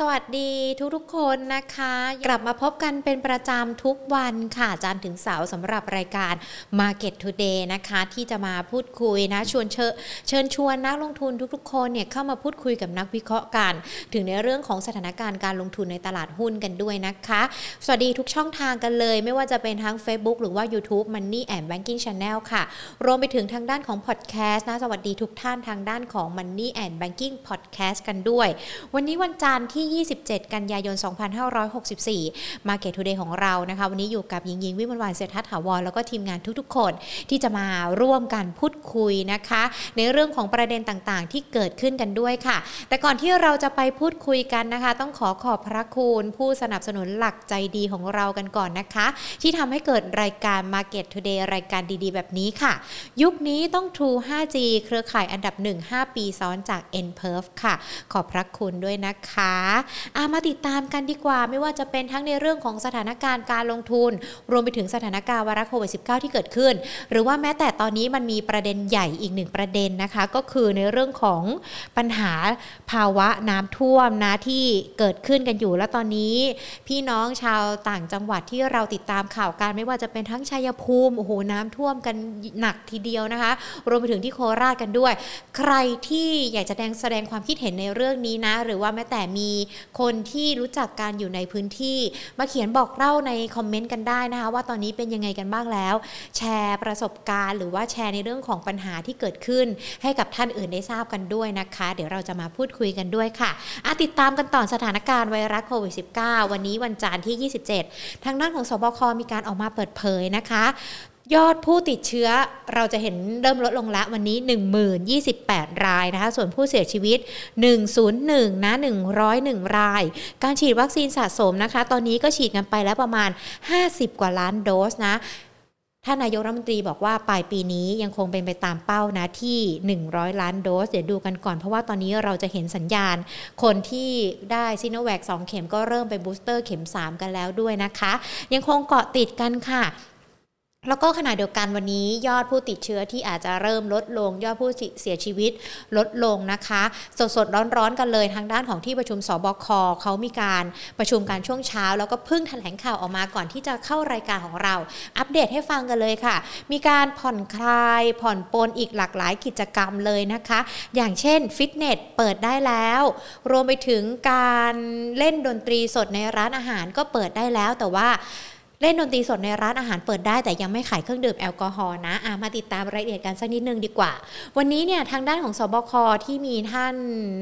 สวัสดีทุกทุกคนนะคะ กลับมาพบกันเป็นประจำทุกวันค่ะจันถึงเสาร์สำหรับรายการ Market Today นะคะ ที่จะมาพูดคุยนะชวนเชิญเชิญชวนนักลงทุนทุกๆ คนเนี่ยเข้ามาพูดคุยกับนักวิเคราะห์กัน ถึงในเรื่องของสถานการณ์การลงทุนในตลาดหุ้นกันด้วยนะคะ สวัสดีทุกช่องทางกันเลย ไม่ว่าจะเป็นทั้ง Facebook หรือว่า YouTube Money and Banking Channel ค่ะ รวมไปถึงทางด้านของ Podcast นะสวัสดีทุกท่านทางด้านของ Money and Banking Podcast กันด้วย วันนี้วันจันทร์ที่ที่ 27 กันยายน 2564 Market Today ของเรานะคะ วันนี้อยู่กับยิงยิงวิมลวานเศรษฐถาวรแล้วก็ทีมงานทุกๆ คนที่จะมาร่วมกันพูดคุยนะคะ ในเรื่องของประเด็นต่างๆ ที่เกิดขึ้นกันด้วยค่ะ แต่ก่อนที่เราจะไปพูดคุยกันนะคะ ต้องขอขอบพระคุณผู้สนับสนุนหลักใจดีของเรากันก่อนนะคะ ที่ทำให้เกิดรายการ Market Today รายการดีๆ แบบนี้ค่ะ ยุคนี้ต้อง True 5G เครือข่ายอันดับ 1 5 ปีซ้อนจาก n p e r f ค่ะ ขอบพระคุณด้วยนะคะอามาติดตามกันดีกว่า ไม่ว่าจะเป็นทั้งในเรื่องของสถานการณ์การลงทุน รวมไปถึงสถานการณ์วาระโควิด -19 ที่เกิดขึ้น หรือว่าแม้แต่ตอนนี้มันมีประเด็นใหญ่อีกหนึ่งประเด็นนะคะ ก็คือในเรื่องของปัญหาภาวะน้ำท่วมนะที่เกิดขึ้นกันอยู่แล้วตอนนี้ พี่น้องชาวต่างจังหวัดที่เราติดตามข่าวการไม่ว่าจะเป็นทั้งชัยภูมิโอ้โหน้ำท่วมกันหนักทีเดียวนะคะ รวมไปถึงที่โคราชกันด้วย ใครที่อยากจะแสดงแสดงความคิดเห็นในเรื่องนี้นะ หรือว่าแม้แต่มีคนที่รู้จักการอยู่ในพื้นที่ มาเขียนบอกเล่าในคอมเมนต์กันได้นะคะว่าตอนนี้เป็นยังไงกันบ้างแล้ว แชร์ประสบการณ์หรือว่าแชร์ในเรื่องของปัญหาที่เกิดขึ้น ให้กับท่านอื่นได้ทราบกันด้วยนะคะ เดี๋ยวเราจะมาพูดคุยกันด้วยค่ะอาติดตามกันต่อสถานการณ์ไวรัสโควิด -19 วันนี้วันจันทร์ที่ 27 ทางด้านของสบคมีการออกมาเปิดเผยนะคะ ยอดผู้ติดเชื้อเราจะเห็นเริ่มลดลงล้ววันนี้1028 รายนะคะ ส่วนผู้เสียชีวิต 101 นะ 101 ราย การฉีดวัคซีนสะสมนะคะ ตอนนี้ก็ฉีดกันไปแล้วประมาณ 50 กว่าล้านโดสนะท่านนายกรัฐมนตรีบอกว่าปลายปีนี้ยังคงเป็นไปตามเป้านะที่ 100 ล้านโดส เดี๋ยวดูกันก่อน เพราะว่าตอนนี้เราจะเห็นสัญญาณ คนที่ได้ซิโนแวค2เข็มก็เริ่มไปบูสเตอร์เข็ม 3 กันแล้วด้วยนะคะ ยังคงเกาะติดกันค่ะ แล้วก็ขณะเดียวกันวันนี้ยอดผู้ติดเชื้อที่อาจจะเริ่มลดลง ยอดผู้เสียชีวิตลดลงนะคะ สดสดร้อนๆกันเลยทางด้านของที่ประชุมสบคเขามีการประชุมการช่วงเช้า แล้วก็เพิ่งแถลงข่าวออกมาก่อนที่จะเข้ารายการของเรา อัปเดตให้ฟังกันเลยค่ะ มีการผ่อนคลายผ่อนปลนอีกหลากหลายกิจกรรมเลยนะคะ อย่างเช่นฟิตเนสเปิดได้แล้ว รวมไปถึงการเล่นดนตรีสดในร้านอาหารก็เปิดได้แล้วแต่ว่า เล่นดนตรีสดในร้านอาหารเปิดได้แต่ยังไม่ขายเครื่องดื่มแอลกอฮอล์นะมาติดตามรายละเอียดกันสักนิดนึงดีกว่า วันนี้เนี่ยทางด้านของศบคที่มีท่าน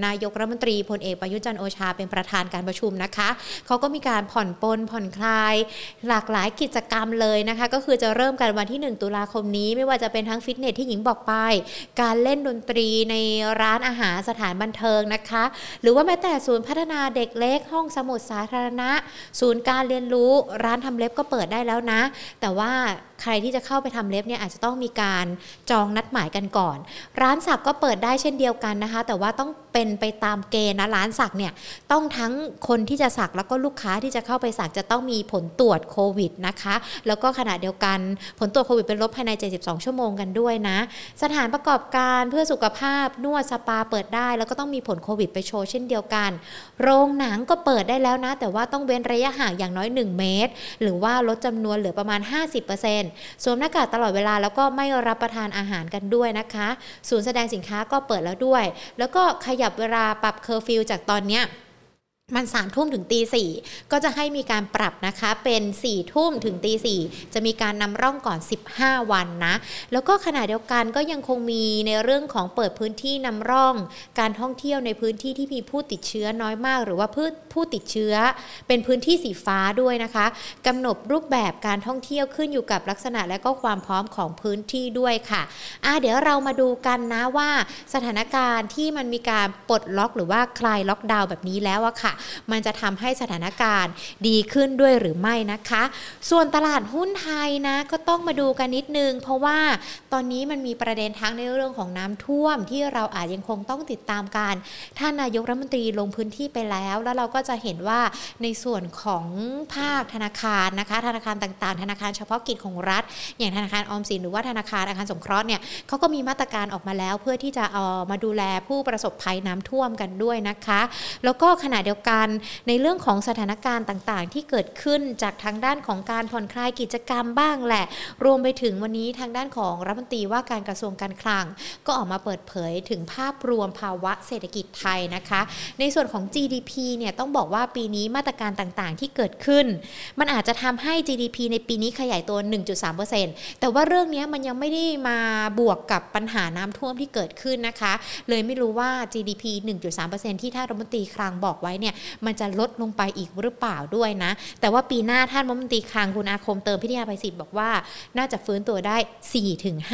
นายกรัฐมนตรีพลเอกประยุจันโอชาเป็นประธานการประชุมนะคะเขาก็มีการผ่อนปลนผ่อนคลาย หลากหลายกิจกรรมเลยนะคะ ก็คือจะเริ่มกันวันที่ 1 ตุลาคมนี้ ไม่ว่าจะเป็นทั้งฟิตเนสที่หญิงบอกไป การเล่นดนตรีในร้านอาหารสถานบันเทิงนะคะ หรือว่าแม้แต่ศูนย์พัฒนาเด็กเล็กห้องสมุดสาธารณะ ศูนย์การเรียนรู้ร้านทำเล็บก็เปิดได้แล้วนะ แต่ว่า ใครที่จะเข้าไปทำเล็บเนี่ยอาจจะต้องมีการจองนัดหมายกันก่อน ร้านสักก็เปิดได้เช่นเดียวกันนะคะ แต่ว่าต้องเป็นไปตามเกณฑ์นะร้านสักเนี่ยต้องทั้งคนที่จะสักแล้วก็ลูกค้าที่จะเข้าไปสักจะต้องมีผลตรวจโควิดนะคะ แล้วก็ขณะเดียวกันผลตรวจโควิดเป็นลบภายใน 72 ชั่วโมงกันด้วยนะ สถานประกอบการเพื่อสุขภาพนวดสปาเปิดได้ แล้วก็ต้องมีผลโควิดไปโชว์เช่นเดียวกัน โรงหนังก็เปิดได้แล้วนะ แต่ว่าต้องเว้นระยะห่างอย่างน้อย 1 เมตร หรือว่าลดจำนวนเหลือประมาณ 50%สวมหน้ากากตลอดเวลาแล้วก็ไม่รับประทานอาหารกันด้วยนะคะ ศูนย์แสดงสินค้าก็เปิดแล้วด้วย แล้วก็ขยับเวลาปรับเคอร์ฟิวจากตอนเนี้ย มันสามทุ่มถึงตีสี่ก็จะให้มีการปรับนะคะเป็น4ี่ทุ่มถึงตีสี่จะมีการนำร่องก่อน 15 วันนะ แล้วก็ขณะเดียวกันก็ยังคงมีในเรื่องของเปิดพื้นที่นำร่อง การท่องเที่ยวในพื้นที่ที่มีผู้ติดเชื้อน้อยมาก หรือว่าผู้ผู้ติดเชื้อ เป็นพื้นที่สีฟ้าด้วยนะคะกำหนดรูปแบบการท่องเที่ยวขึ้นอยู่กับลักษณะและก็ความพร้อมของพื้นที่ด้วยค่ะอะเดี๋ยวเรามาดูกันนะว่าสถานการณ์ที่มันมีการปลดล็อก หรือว่าคลายล็อกดาวน์แบบนี้แล้วอะค่ะมันจะทำให้สถานการณ์ดีขึ้นด้วยหรือไม่นะคะ ส่วนตลาดหุ้นไทยนะก็ต้องมาดูกันนิดนึง เพราะว่าตอนนี้มันมีประเด็นทั้งในเรื่องของน้ำท่วมที่เราอาจยังคงต้องติดตามการท่านนายกรัฐมนตรีลงพื้นที่ไปแล้ว แล้วเราก็จะเห็นว่าในส่วนของภาคธนาคารนะคะ ธนาคารต่างๆ ธนาคารเฉพาะกิจของรัฐ อย่างธนาคารออมสินหรือว่าธนาคารอาคารสงเคราะห์เนี่ยเขาก็มีมาตรการออกมาแล้ว เพื่อที่จะเอามาดูแลผู้ประสบภัยน้ำท่วมกันด้วยนะคะ แล้วก็ขณะเดียวกันในเรื่องของสถานการณ์ต่างๆ ที่เกิดขึ้นจากทางด้านของการผ่อนคลายกิจกรรมบ้างแหละ รวมไปถึงวันนี้ทางด้านของรัฐมนตรีว่าการกระทรวงการคลัง ก็ออกมาเปิดเผยถึงภาพรวมภาวะเศรษฐกิจไทยนะคะ ในส่วนของ GDP เนี่ยต้องบอกว่าปีนี้มาตรการต่างๆ ที่เกิดขึ้น มันอาจจะทำให้ GDP ในปีนี้ขยายตัว 1.3%แต่ว่าเรื่องนี้มันยังไม่ได้มาบวกกับปัญหาน้ำท่วมที่เกิดขึ้นนะคะ เลยไม่รู้ว่า GDP 1.3%ที่ท่านรัฐมนตรีคลังบอกไว้เนี่ยมันจะลดลงไปอีกหรือเปล่าด้วยนะ แต่ว่าปีหน้าท่านมนตรีคลังคุณอาคมเติมพิทยาภัยศิษย์บอกว่า น่าจะฟื้นตัวได้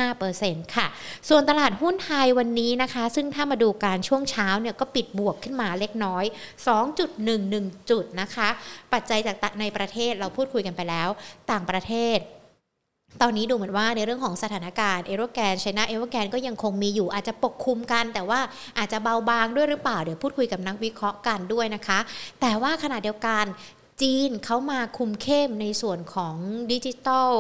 4-5%ค่ะ ส่วนตลาดหุ้นไทยวันนี้นะคะ ซึ่งถ้ามาดูการช่วงเช้าเนี่ยก็ปิดบวกขึ้นมาเล็กน้อย 2.11 จุดนะคะ ปัจจัยจากในประเทศเราพูดคุยกันไปแล้ว ต่างประเทศ ตอนนี้ดูเหมือนว่าในเรื่องของสถานการณ์เอโรแกนไชน่าเอโรแกนก็ยังคงมีอยู่อาจจะปกคลุมกัน แต่ว่าอาจจะเบาบางด้วยหรือเปล่า เดี๋ยวพูดคุยกับนักวิเคราะห์กันด้วยนะคะ แต่ว่าขณะเดียวกัน จีนเขามาคุมเข้มในส่วนของดิจิทัล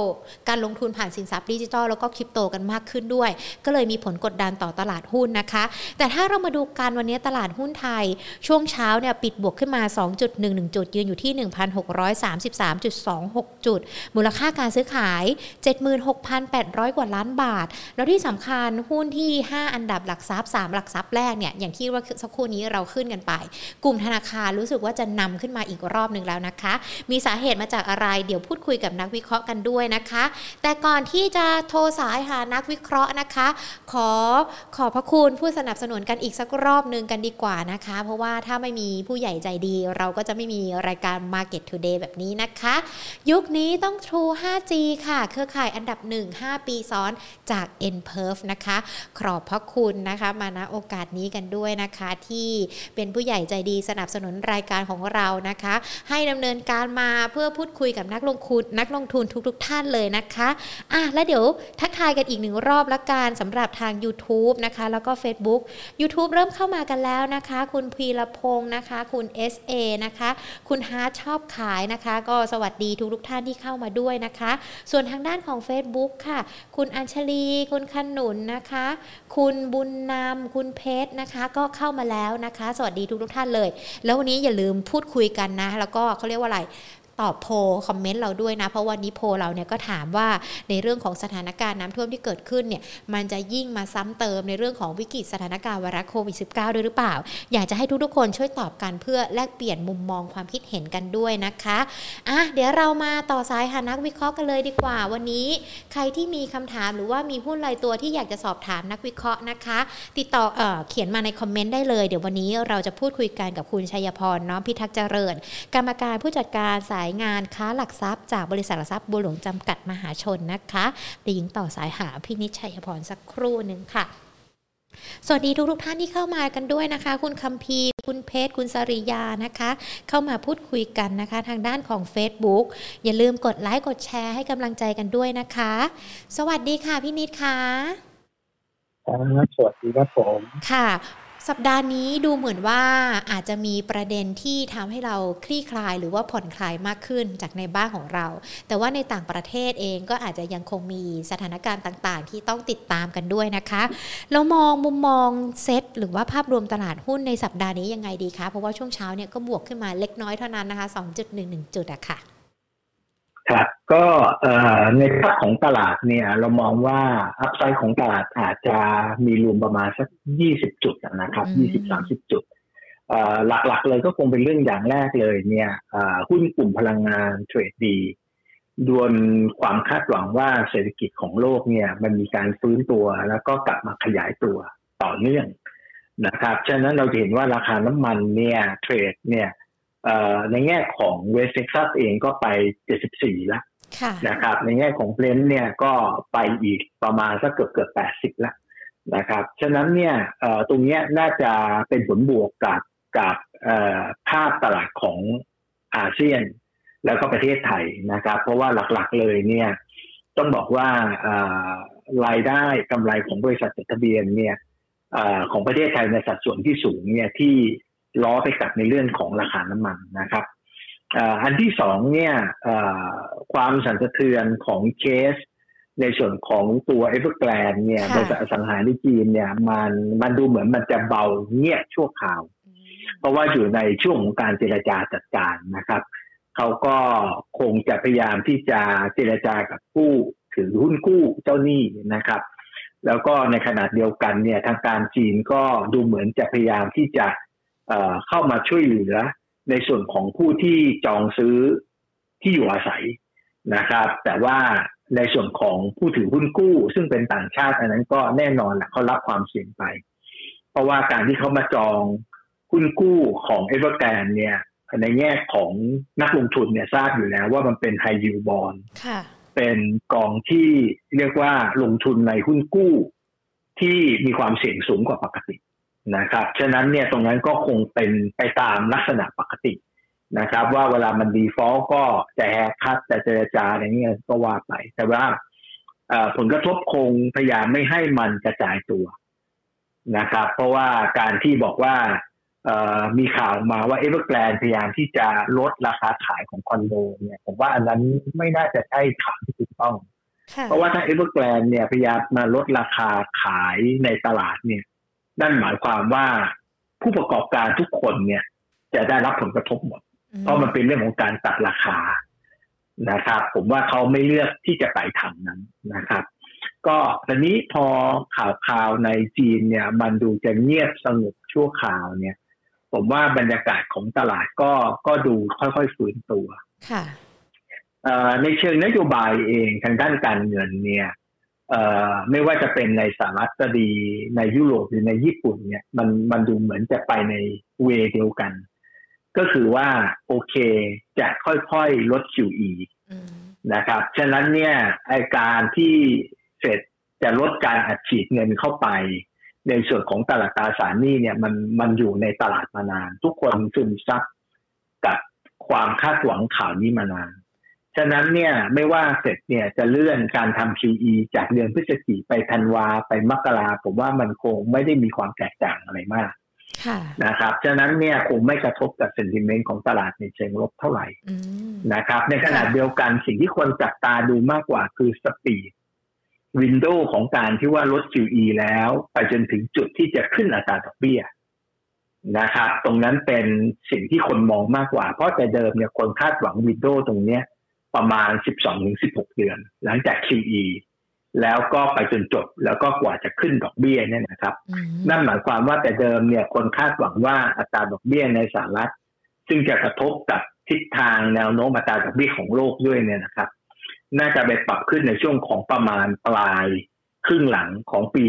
การลงทุนผ่านสินทรัพย์ดิจิทัลแล้วก็คริปโตกันมากขึ้นด้วย ก็เลยมีผลกดดันต่อตลาดหุ้นนะคะ แต่ถ้าเรามาดูการวันนี้ตลาดหุ้นไทย ช่วงเช้าเนี่ยปิดบวกขึ้นมา 2.11 จุด ยืนอยู่ที่ 1,633.26 จุด มูลค่าการซื้อขาย 76,800 กว่าล้านบาท แล้วที่สำคัญหุ้นที่ 5 อันดับหลักทรัพย์ 3 หลักทรัพย์แรกเนี่ยอย่างที่ว่าสักครู่นี้เราขึ้นกันไป กลุ่มธนาคารรู้สึกว่าจะนำขึ้นมาอีกรอบหนึ่งแล้วนะคะ มีสาเหตุมาจากอะไร เดี๋ยวพูดคุยกับนักวิเคราะห์กันด้วยนะคะ แต่ก่อนที่จะโทรสายหานักวิเคราะห์นะคะ ขอขอบพระคุณผู้สนับสนุนกันอีกสักรอบหนึ่งกันดีกว่านะคะ เพราะว่าถ้าไม่มีผู้ใหญ่ใจดี เราก็จะไม่มีรายการ Market Today แบบนี้นะคะ ยุคนี้ต้อง True 5G ค่ะ เครือข่ายอันดับ 1 5 ปีซ้อนจาก n p e r f นะคะ ขอบพระคุณนะคะ มาณโอกาสนี้กันด้วยนะคะ ที่เป็นผู้ใหญ่ใจดีสนับสนุนรายการของเรานะคะ ให้ดำเนินการมาเพื่อพูดคุยกับนักลงทุนนักลงทุนทุกๆทท่านเลยนะคะอะแล้วเดี๋ยวทักทายกันอีกหนึ่งรอบละกันสำหรับทาง YouTube นะคะ แล้วก็ Facebook YouTube เริ่มเข้ามากันแล้วนะคะ คุณพีรพงศ์นะคะ คุณ SA นะคะ คุณฮาร์ชอบขายนะคะ ก็สวัสดีทุกๆท่านที่เข้ามาด้วยนะคะ ส่วนทางด้านของ Facebook ค่ะ คุณอัญชลี คุณขนุนนะคะ คุณบุญนำคุณเพชรนะคะ ก็เข้ามาแล้วนะคะ สวัสดีทุกๆท่านเลย แล้ววันนี้อย่าลืมพูดคุยกันนะ แล้วก็เขาเรียกว่าอะไร ตอบโพคอมเมนต์เราด้วยนะ เพราะวันนี้โพเราเนี่ยก็ถามว่าในเรื่องของสถานการณ์น้ำท่วมที่เกิดขึ้นเนี่ยมันจะยิ่งมาซ้ำเติมในเรื่องของวิกฤตสถานการณ์วรัสโควิด -19 ด้วยหรือเปล่า อยากจะให้ทุกๆคนช่วยตอบกันเพื่อแลกเปลี่ยนมุมมองความคิดเห็นกันด้วยนะคะอะเดี๋ยวเรามาต่อสายหานักวิเคราะห์กันเลยดีกว่า วันนี้ใครที่มีคำถามหรือว่ามีหุ้นรายตัวที่อยากจะสอบถามนักวิเคราะห์นะคะ ติดต่อเออเขียนมาในคอมเมนต์ได้เลย เดี๋ยววันนี้เราจะพูดคุยกันกับคุณชัยพรน้อมพิทักษ์เจริญ กรรมการผู้จัดการสายงานค้าหลักทรัพย์จากบริษัทหลักทรัพย์บัวหลวงจำกัดมหาชนนะคะเดี๋ยวยิงต่อสายหาพินิจชัยพรสักครู่หนึ่งค่ะสวัสดีทุกทุกท่านที่เข้ามากันด้วยนะคะ คุณคัมพีคุณเพชรคุณสริยานะคะ เข้ามาพูดคุยกันนะคะ ทางด้านของ Facebook อย่าลืมกดไลค์กดแชร์ให้กำลังใจกันด้วยนะคะ สวัสดีค่ะพี่นิดค่ะครับสวัสดีครับผม ค่ะ สัปดาห์นี้ดูเหมือนว่าอาจจะมีประเด็นที่ทำให้เราคลี่คลายหรือว่าผ่อนคลายมากขึ้นจากในบ้านของเรา แต่ว่าในต่างประเทศเองก็อาจจะยังคงมีสถานการณ์ต่างๆ ที่ต้องติดตามกันด้วยนะคะเรามองมุมมองเซตหรือว่าภาพรวมตลาดหุ้นในสัปดาห์นี้ยังไงดีคะ เพราะว่าช่วงเช้าเนี่ยก็บวกขึ้นมาเล็กน้อยเท่านั้นนะคะ 2.11 จุดอะค่ะ ครับก็ในภาพของตลาดเนี่ยเรามองว่าupside ของตลาดอาจจะมีรวมประมาณสัก 20 จุดนะครับ 20-30 จุดหลักๆเลยก็คงเป็นเรื่องอย่างแรกเลยเนี่ยหุ้นกลุ่มพลังงาน trade ดีด้วยความคาดหวังว่าเศรษฐกิจของโลกเนี่ยมันมีการฟื้นตัวแล้วก็กลับมาขยายตัวต่อเนื่องนะครับ ฉะนั้นเราเห็นว่าราคาน้ำมันเนี่ย trade เนี่ย ในแง่ของ West Texas เองก็ไป 74 แล้วนะครับ ในแง่ของเพลนเนี่ยก็ไปอีกประมาณสักเกือบเกือบ80 แล้วนะครับ ฉะนั้นเนี่ยตรงนี้น่าจะเป็นผลบวกกับกับภาพตลาดของอาเซียน แล้วก็ประเทศไทยนะครับ เพราะว่าหลักๆเลยเนี่ยต้องบอกว่ารายได้กำไรของบริษัทจดทะเบียนเนี่ยของประเทศไทยในสัดส่วนที่สูงเนี่ยที่ ล้อไปกับในเรื่องของราคาน้ำมันนะครับอันที่สองเนี่ยความสั่นสะเทือนของเคส ในส่วนของตัวเอเวอร์แกลนเนี่ยบริษัทสังหารในจีนเนี่ยมันมันดูเหมือนมันจะเบาเงียบชั่วคราว เพราะว่าอยู่ในช่วงของการเจรจาจัดการนะครับ เขาก็คงจะพยายามที่จะเจรจากับผู้ถือหุ้นกู้เจ้าหนี้นะครับ แล้วก็ในขณะเดียวกันเนี่ยทางการจีนก็ดูเหมือนจะพยายามที่จะเข้ามาช่วยเหลือในส่วนของผู้ที่จองซื้อที่อยู่อาศัยนะครับ แต่ว่าในส่วนของผู้ถือหุ้นกู้ ซึ่งเป็นต่างชาติอันนั้นก็แน่นอนแหละเขารับความเสี่ยงไป เพราะว่าการที่เขามาจองหุ้นกู้ของเอเวอร์แกรนเนี่ย ในแง่ของนักลงทุนเนี่ยทราบอยู่แล้วว่ามันเป็นไฮยูบอลเป็นกองที่เรียกว่าลงทุนในหุ้นกู้ที่มีความเสี่ยงสูงกว่าปกติ นะครับ ฉะนั้นเนี่ยตรงนั้นก็คงเป็นไปตามลักษณะปกตินะครับ ว่าเวลามัน default ก็จะ haircut จะเจรจาอะไรเงี้ยก็ว่าไป แต่ว่าผลกระทบคงพยายามไม่ให้มันกระจายตัวนะครับ เพราะว่าการที่บอกว่ามีข่าวมาว่าเอเวอร์แกรนพยายามที่จะลดราคาขายของคอนโดเนี่ยผมว่าอันนั้นไม่น่าจะใช่ข่าวที่ถูกต้อง เพราะว่าถ้าเอเวอร์แกรนเนี่ยพยายามมาลดราคาขายในตลาดเนี่ย นั่นหมายความว่าผู้ประกอบการทุกคนเนี่ย จะได้รับผลกระทบหมด เพราะมันเป็นเรื่องของการตัดราคานะครับ ผมว่าเขาไม่เลือกที่จะไปทางนั้นนะครับ ก็ตอนนี้พอข่าวข่าวในจีนเนี่ย มันดูจะเงียบสงบชั่วคราวเนี่ย ผมว่าบรรยากาศของตลาดก็ก็ดูค่อยๆฟื้นตัว ค่ะในเชิงนโยบายเองทางด้านการเงินเนี่ย ไม่ว่าจะเป็นในสหรัฐก็ดีในยุโรปหรือในญี่ปุ่นเนี่ยมันมันดูเหมือนจะไปในเวเดียวกัน ก็คือว่าโอเคจะค่อยๆลด QE นะครับ ฉะนั้นเนี่ยไอการที่เสร็จจะลดการอัดฉีดเงินเข้าไป ในส่วนของตลาดตราสารหนี้เนี่ยมันมันอยู่ในตลาดมานาน ทุกคนซึมซับกับความคาดหวังข่าวนี้มานาน ฉะนั้นเนี่ยไม่ว่าเสร็จเนี่ยจะเลื่อนการทำ QE จากเดือนพฤศจิกไปธันวาไปมกราผมว่ามันคงไม่ได้มีความแตกต่างอะไรมากนะครับ ฉะนั้นเนี่ยคงไม่กระทบกับเซนติเมนต์ของตลาดในเชิงลบเท่าไหร่นะครับ ในขณะเดียวกันสิ่งที่คนจับตาดูมากกว่าคือสปีดวินโดว์ของการที่ว่าลด QE แล้ว ไปจนถึงจุดที่จะขึ้นอัตราดอกเบี้ยนะครับ ตรงนั้นเป็นสิ่งที่คนมองมากกว่า เพราะแต่เดิมเนี่ยคนคาดหวังวินโดว์ตรงเนี้ย ประมาณ 12-16 เดือน หลังจาก QE แล้วก็ไปจนจบแล้วก็กว่าจะขึ้นดอกเบี้ยเนี่ยนะครับ นั่นหมายความว่าแต่เดิมเนี่ยคนคาดหวังว่าอัตราดอกเบี้ยในสหรัฐ ซึ่งจะกระทบกับทิศทางแนวโน้มอัตราดอกเบี้ยของโลกด้วยเนี่ยนะครับ น่าจะไปปรับขึ้นในช่วงของประมาณปลายครึ่งหลังของปี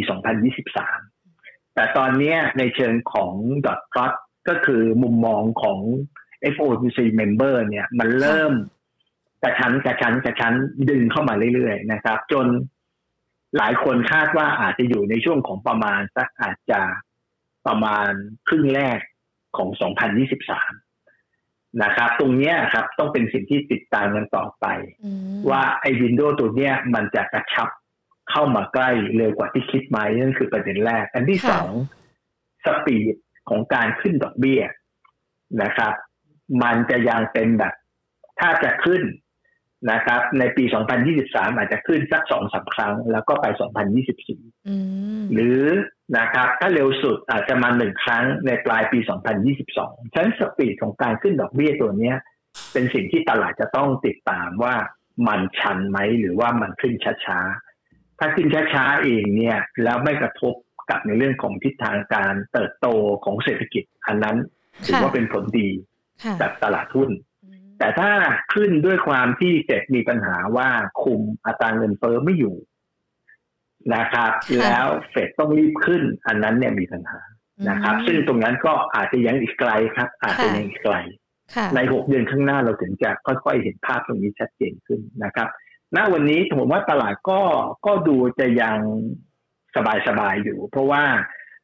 2023 แต่ตอนนี้ในเชิงของดอทพลอตก็คือมุมมองของ FOMC member เนี่ยมันเริ่ม กระชั้นกระชั้นกระชั้นดึงเข้ามาเรื่อยๆนะครับ จนหลายคนคาดว่าอาจจะอยู่ในช่วงของประมาณสักอาจจะประมาณครึ่งแรกของ 2023 นะครับ ตรงนี้ครับต้องเป็นสิ่งที่ติดตามกันต่อไป ว่าไอ้วินโดว์ตัวเนี้ยมันจะกระชับเข้ามาใกล้เร็วกว่าที่คิดไหมนั่นคือประเด็นแรก อันที่สองสปีดของการขึ้นดอกเบี้ยนะครับ มันจะยังเป็นแบบ ถ้าจะขึ้น นะครับ ในปี 2023 อาจจะขึ้นสักสองสาครั้ง แล้วก็ไป 2024 หรือนะครับ ถ้าเร็วสุดอาจจะมาหนึ่งครั้งในปลายปี 2022 ฉะนั้นสปีดของการขึ้นดอกเบี้ยตัวนี้เป็นสิ่งที่ตลาดจะต้องติดตามว่ามันชันไหมหรือว่ามันขึ้นช้าๆ ถ้าขึ้นช้าๆเองเนี่ย แล้วไม่กระทบกับในเรื่องของทิศทางการเติบโตของเศรษฐกิจ อันนั้นถือว่าเป็นผลดีจากตลาดหุ้น แต่ถ้าขึ้นด้วยความที่เศษมีปัญหาว่าคุมอัตราเงินเฟ้อไม่อยู่นะครับ แล้วเฟดต้องรีบขึ้น อันนั้นเนี่ยมีปัญหานะครับ ซึ่งตรงนั้นก็อาจจะยังอีกไกลครับ อาจจะยังอีกไกล ในหกเดือนข้างหน้าเราถึงจะค่อยๆเห็นภาพตรงนี้ชัดเจนขึ้นนะครับณวันนี้ผมว่าตลาดก็ก็ดูจะยังสบายๆอยู่ เพราะว่า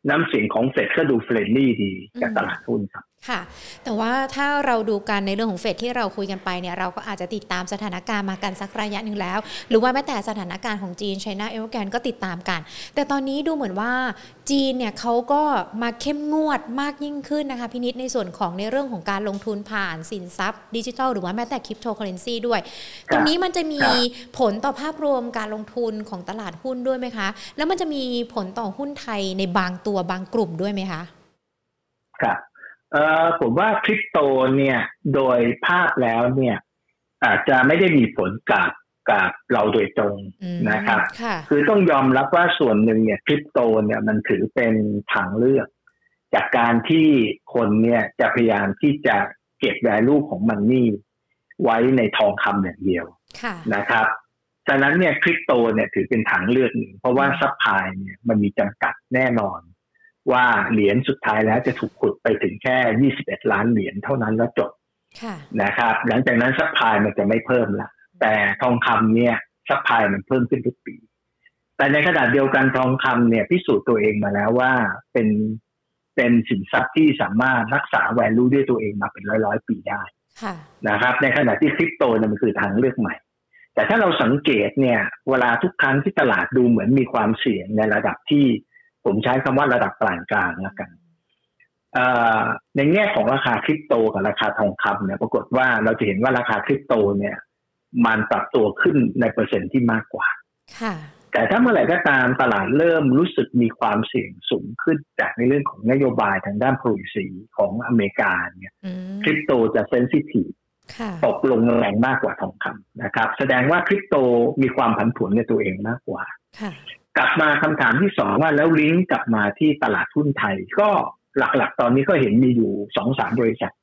น้ำเสียงของเฟดก็ดู friendly ดีกับตลาดหุ้นครับ ค่ะ แต่ว่าถ้าเราดูกันในเรื่องของเฟดที่เราคุยกันไปเนี่ยเราก็อาจจะติดตามสถานการณ์มากันสักระยะหนึ่งแล้ว หรือว่าแม้แต่สถานการณ์ของจีนไชน่าเอลแกนก็ติดตามกัน แต่ตอนนี้ดูเหมือนว่าจีนเนี่ยเขาก็มาเข้มงวดมากยิ่งขึ้นนะคะพินิษในส่วนของในเรื่องของการลงทุนผ่านสินทรัพย์ดิจิทัลหรือว่าแม้แต่คริปโตเคอเรนซีด้วย ตรงนี้มันจะมีผลต่อภาพรวมการลงทุนของตลาดหุ้นด้วยไหมคะ แล้วมันจะมีผลต่อหุ้นไทยในบางตัวบางกลุ่มด้วยไหมคะครับ เออผมว่าคริปโตเนี่ย โดยภาพแล้วเนี่ย อาจจะไม่ได้มีผลกับกับเราโดยตรงอืมนะครับค่ะคือต้องยอมรับว่าส่วนหนึ่งเนี่ยคริปโตเนี่ยมันถือเป็นทางเลือก จากการที่คนเนี่ยจะพยายามที่จะเก็บ value ของ money ไว้ในทองคำอย่างเดียวค่ะนะครับฉะนั้นเนี่ยคริปโตเนี่ยถือเป็นทางเลือกหนึ่งเพราะว่า supply เนี่ยมันมีจำกัดแน่นอน ว่าเหรียญสุดท้ายแล้วจะถูกขุดไปถึงแค่ 21 ล้านเหรียญเท่านั้นแล้วจบค่ะนะครับ หลังจากนั้น supply มันจะไม่เพิ่มละแต่ทองคำเนี่ย supply มันเพิ่มขึ้นทุกปี แต่ในขณะเดียวกันทองคำเนี่ยพิสูจน์ตัวเองมาแล้วว่าเป็นเป็นสินทรัพย์ที่สามารถรักษา value ด้วยตัวเองมาเป็นร้อยร้อยๆปีได้ค่ะนะครับ ในขณะที่คริปโตเนี่ยมันคือทางเลือกใหม่ แต่ถ้าเราสังเกตเนี่ย เวลาทุกครั้งที่ตลาดดูเหมือนมีความเสี่ยงในระดับที่ ผมใช้คำว่าระดับปานกลางแล้วกันเอ่อในแง่ของราคาคริปโตกับราคาทองคำเนี่ย ปรากฏว่าเราจะเห็นว่าราคาคริปโตเนี่ย มันปรับตัวขึ้นในเปอร์เซ็นต์ที่มากกว่าค่ะแต่ถ้าเมื่อไหร่ก็ตามตลาดเริ่มรู้สึกมีความเสี่ยงสูงขึ้นจากในเรื่องของนโยบายทางด้าน policy ของอเมริกาเนี่ยอืมคริปโตจะเซนซิทีฟค่ะตกลงแรงมากกว่าทองคำนะครับ แสดงว่าคริปโตมีความผันผวนในตัวเองมากกว่าค่ะ กลับมาคำถามที่สองว่าแล้วลิงก์กลับมาที่ตลาดหุ้นไทย ก็หลักๆ ตอนนี้ก็เห็นมีอยู่สองสามบริษัท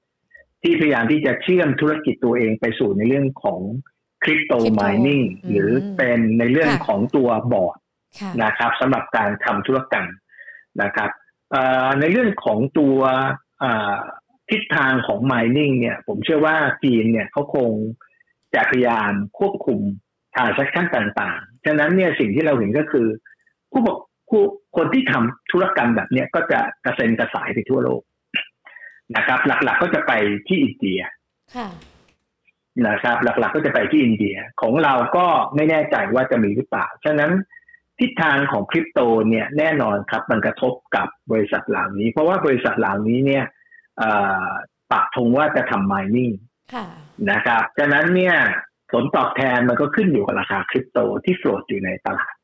ที่พยายามที่จะเชื่อมธุรกิจตัวเองไปสู่ในเรื่องของคริปโต Crypto ม i นิ่งอืมหรือเป็นในเรื่องค่ะของตัวบอร์ดค่ะนะครับสำหรับการทำธุรกรรมนะครับเอ่อในเรื่องของตัวเอ่อทิศทางของ mining เนี่ย ผมเชื่อว่าจีนเนี่ยเขาคงจะพยายามควบคุม transaction ต่างๆ ฉะนั้นเนี่ยสิ่งที่เราเห็นก็คือ ผู้ประผู้คนที่ทำธุรกรรมแบบเนี้ยก็จะกระเซ็นกระสายไปทั่วโลกนะครับ หลักๆก็จะไปที่อินเดียค่ะนะครับ หลักๆก็จะไปที่อินเดียของเราก็ไม่แน่ใจว่าจะมีหรือเปล่า ฉะนั้นทิศทางของคริปโตเนี่ยแน่นอนครับ มันกระทบกับบริษัทเหล่านี้ เพราะว่าบริษัทเหล่านี้เนี่ยเอ่อปักธงว่าจะทำ mining ค่ะนะครับฉะนั้นเนี่ย ผลตอบแทนมันก็ขึ้นอยู่กับราคาคริปโตที่โฟลดอยู่ในตลาด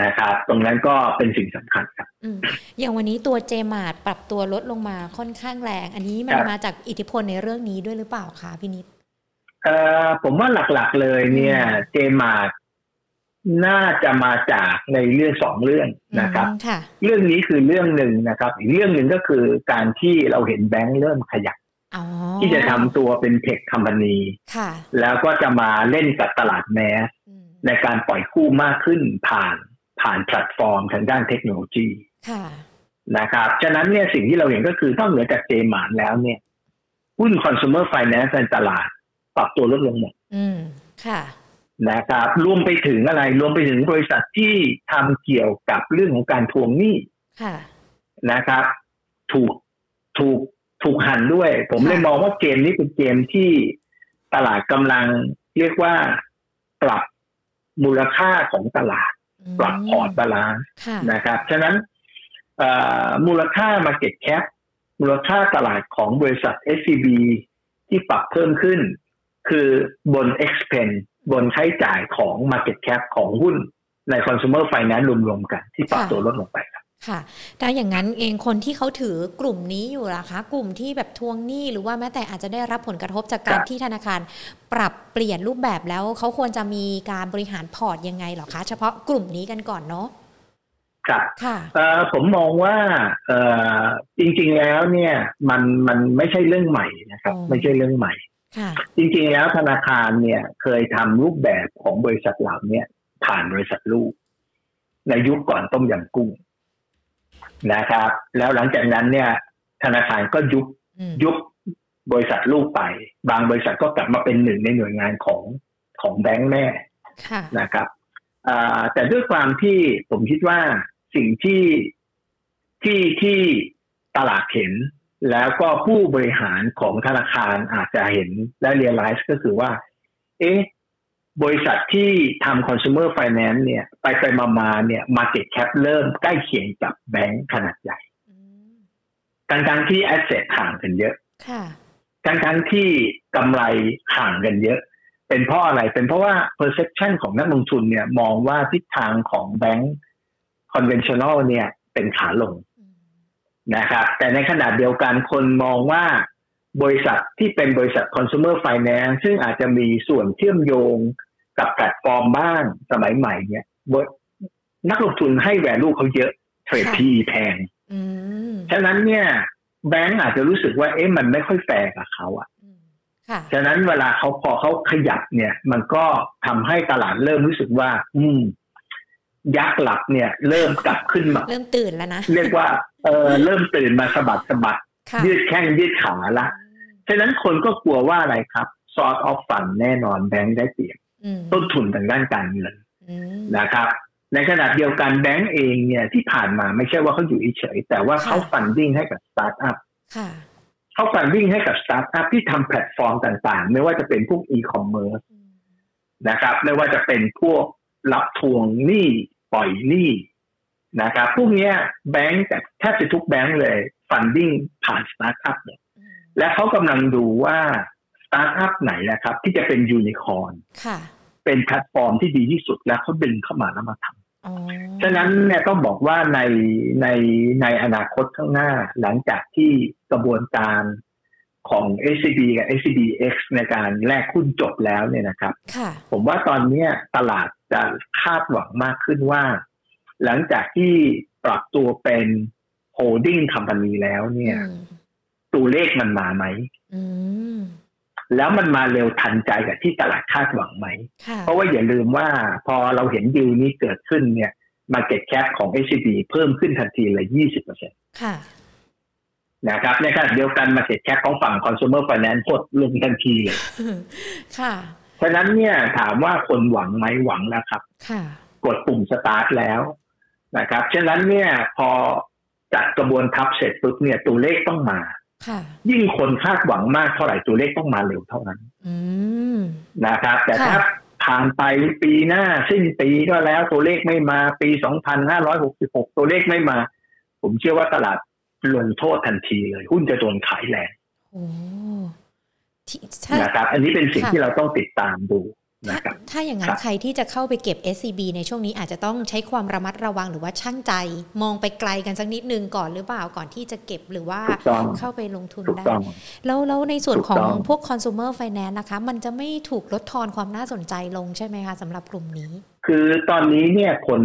นะครับตรงนั้นก็เป็นสิ่งสำคัญครับอืมอย่างวันนี้ตัวเจมาร์ปรับตัวลดลงมาค่อนข้างแรง อันนี้มันครับมาจากอิทธิพลในเรื่องนี้ด้วยหรือเปล่าคะพี่นิดเอ่อผมว่าหลักๆเลยเนี่ยเจมาร์น่าจะมาจากในเรื่องสองเรื่องนะครับอืมค่ะเรื่องนี้คือเรื่องหนึ่งนะครับ อีกเรื่องหนึ่งก็คือการที่เราเห็นแบงก์เริ่มขยับอ๋อ ที่จะทำตัวเป็นเทคคัมพานีค่ะแล้วก็จะมาเล่นกับตลาดแมสอืมในการปล่อยกู้มากขึ้นผ่านผ่านแพลตฟอร์มทางด้านเทคโนโลยีค่ะนะครับฉะนั้นเนี่ยสิ่งที่เราเห็นก็คือนอกเหนือจากเจมานแล้วเนี่ยหุ้น consumer finance ในตลาดปรับตัวลดลงหมดอืมค่ะนะครับ รวมไปถึงอะไร รวมไปถึงบริษัทที่ทำเกี่ยวกับเรื่องของการทวงหนี้ค่ะนะครับ ถูกถูก ถูกหั่นด้วย ผมเลยค่ะมองว่าเกมนี้เป็นเกมที่ตลาดกำลังเรียกว่าปรับมูลค่าของตลาดอืมปรับพอร์ต balance ค่ะนะครับ ฉะนั้นเอ่อมูลค่า Market Cap มูลค่าตลาดของบริษัท SCB ที่ปรับเพิ่มขึ้น คือบน expense บนใช้จ่ายของ Market Cap ของหุ้นใน Consumer Finance รวมๆกันที่ปรับค่ะตัวลดลงไปครับ ค่ะแต่อย่างนั้นเองคนที่เขาถือกลุ่มนี้อยู่ล่ะคะ กลุ่มที่แบบทวงหนี้หรือว่าแม้แต่อาจจะได้รับผลกระทบจากการครับที่ธนาคาร ปรับเปลี่ยนรูปแบบแล้วเขาควรจะมีการบริหารพอร์ตยังไงเหรอคะ เฉพาะกลุ่มนี้กันก่อนเนาะครับค่ะเอ่อผมมองว่าเอ่อจริง ๆแล้วเนี่ยมันมันไม่ใช่เรื่องใหม่นะครับอ๋อไม่ใช่เรื่องใหม่ค่ะจริงๆแล้วธนาคารเนี่ยเคยทำรูปแบบของบริษัทเหล่าเนี้ยผ่านบริษัทลูก ในยุคก่อนต้มยำกุ้ง นะครับ แล้วหลังจากนั้นเนี่ย ธนาคารก็ยุบอืมยุบบริษัทลูกไป บางบริษัทก็กลับมาเป็นหนึ่งในหน่วยงานของของแบงก์แม่ค่ะนะครับอ่าแต่ด้วยความที่ผมคิดว่าสิ่งที่ที่ที่ตลาดเห็น แล้วก็ผู้บริหารของธนาคารอาจจะเห็นและเรียลไลซ์ก็คือว่า เอ๊ะ บริษัทที่ทำ consumer finance เนี่ย ไปไปมามาเนี่ย market cap เริ่มใกล้เคียงกับแบงก์ขนาดใหญ่อืมทั้งๆที่ asset ห่างกันเยอะค่ะทั้งๆที่กำไรห่างกันเยอะ เป็นเพราะอะไร เป็นเพราะว่า perception ของนักลงทุนเนี่ย มองว่าทิศทางของแบงก์ conventional เนี่ย เป็นขาลงอืมนะครับ แต่ในขณะเดียวกันคนมองว่าบริษัทที่เป็นบริษัท consumer finance ซึ่งอาจจะมีส่วนเชื่อมโยง กับแพลตฟอร์มบ้างสมัยใหม่เนี่ยนักลงทุนให้แวลูเขาเยอะเทรด PE แพงฉะนั้นเนี่ย แบงก์อาจจะรู้สึกว่า เอ๊ะมันไม่ค่อยแฟร์กับเขาอะฉะนั้นเวลาเขาพอเขาขยับเนี่ย มันก็ทำให้ตลาดเริ่มรู้สึกว่า อืม ยักษ์หลับเนี่ย เริ่มกลับขึ้นมา เริ่มตื่นแล้วนะ เรียกว่า เออเริ่มตื่นมาสะบัดสะบัด ยืดแข้งยืดขาละ ฉะนั้นคนก็กลัวว่าอะไรครับซอร์ t ออฟฟันแน่นอนแบงค์ได้เปรียบ ต้นทุนทางด้านการเงินนะครับ ในขณะเดียวกันแบงก์เองเนี่ยที่ผ่านมาไม่ใช่ว่าเขาอยู่เฉยแต่ว่าเขา funding ให้กับสตาร์ทอัพเขา funding ให้กับสตาร์ทอัพที่ทำแพลตฟอร์มต่างๆ ไม่ว่าจะเป็นพวกอีคอมเมิร์ซนะครับ ไม่ว่าจะเป็นพวกรับทวงหนี้ปล่อยหนี้นะครับพวกนี้แบงก์แต่แทบจะทุกแบงก์เลย funding ผ่านสตาร์ทอัพเนี่ยและเขากำลังดูว่าสตาร์ทอัพไหนนะครับ ที่จะเป็นยูนิคอร์น เป็นแพลตฟอร์มที่ดีที่สุดแล้วเขาดึงเข้ามาแล้วมาทำฉะนั้นเนี่ยต้องบอกว่าในในในอนาคตข้างหน้า หลังจากที่กระบวนการของ SCB กับ SCBX ในการแลกหุ้นจบแล้วเนี่ยนะครับ ผมว่าตอนนี้ตลาดจะคาดหวังมากขึ้นว่า หลังจากที่ปรับตัวเป็น holding company แล้วเนี่ย ตัวเลขมันมาไหม แล้วมันมาเร็วทันใจกับที่ตลาดคาดหวังไหม เพราะว่าอย่าลืมว่าพอเราเห็นดิวนี้เกิดขึ้นเนี่ย market cap ของ h อ b เพิ่มขึ้นทันทีเลยยี่สิบเปอร์เซ็นต์นะครับในขณะเดียวกันมาเก็ตแคปของฝั่ง consumer finance กดลงทันทีเลยค่ะฉะนั้นเนี่ยถามว่าคนหวังไหมหวังแล้วครับ กดปุ่มสตาร์ทแล้วนะครับ ฉะนั้นเนี่ยพอจัดกระบวนทัพเสร็จปุ๊บเนี่ยตัวเลขต้องมา ยิ่งคนคาดหวังมากเท่าไหร่ตัวเลขต้องมาเร็วเท่านั้นนะครับ แต่ถ้าผ่านไปปีหน้าสิ้นปีก็แล้วตัวเลขไม่มาปีสองพันห้าร้อยหกสิบหกตัวเลขไม่มา ผมเชื่อว่าตลาดลงโทษทันทีเลย หุ้นจะโดนขายแรงนะครับ อันนี้เป็นสิ่งที่เราต้องติดตามดู นะครับถ้าอย่างนั้นใครที่จะเข้าไปเก็บ SCB ในช่วงนี้อาจจะต้องใช้ความระมัดระวังหรือว่าช่างใจ มองไปไกลกันสักนิดนึงก่อนหรือเปล่าก่อนที่จะเก็บหรือว่าเข้าไปลงทุนได้ แล้วแล้วในส่วนของพวก consumer finance นะคะ มันจะไม่ถูกลดทอนความน่าสนใจลงใช่ไหมคะสำหรับกลุ่มนี้ คือตอนนี้เนี่ยคน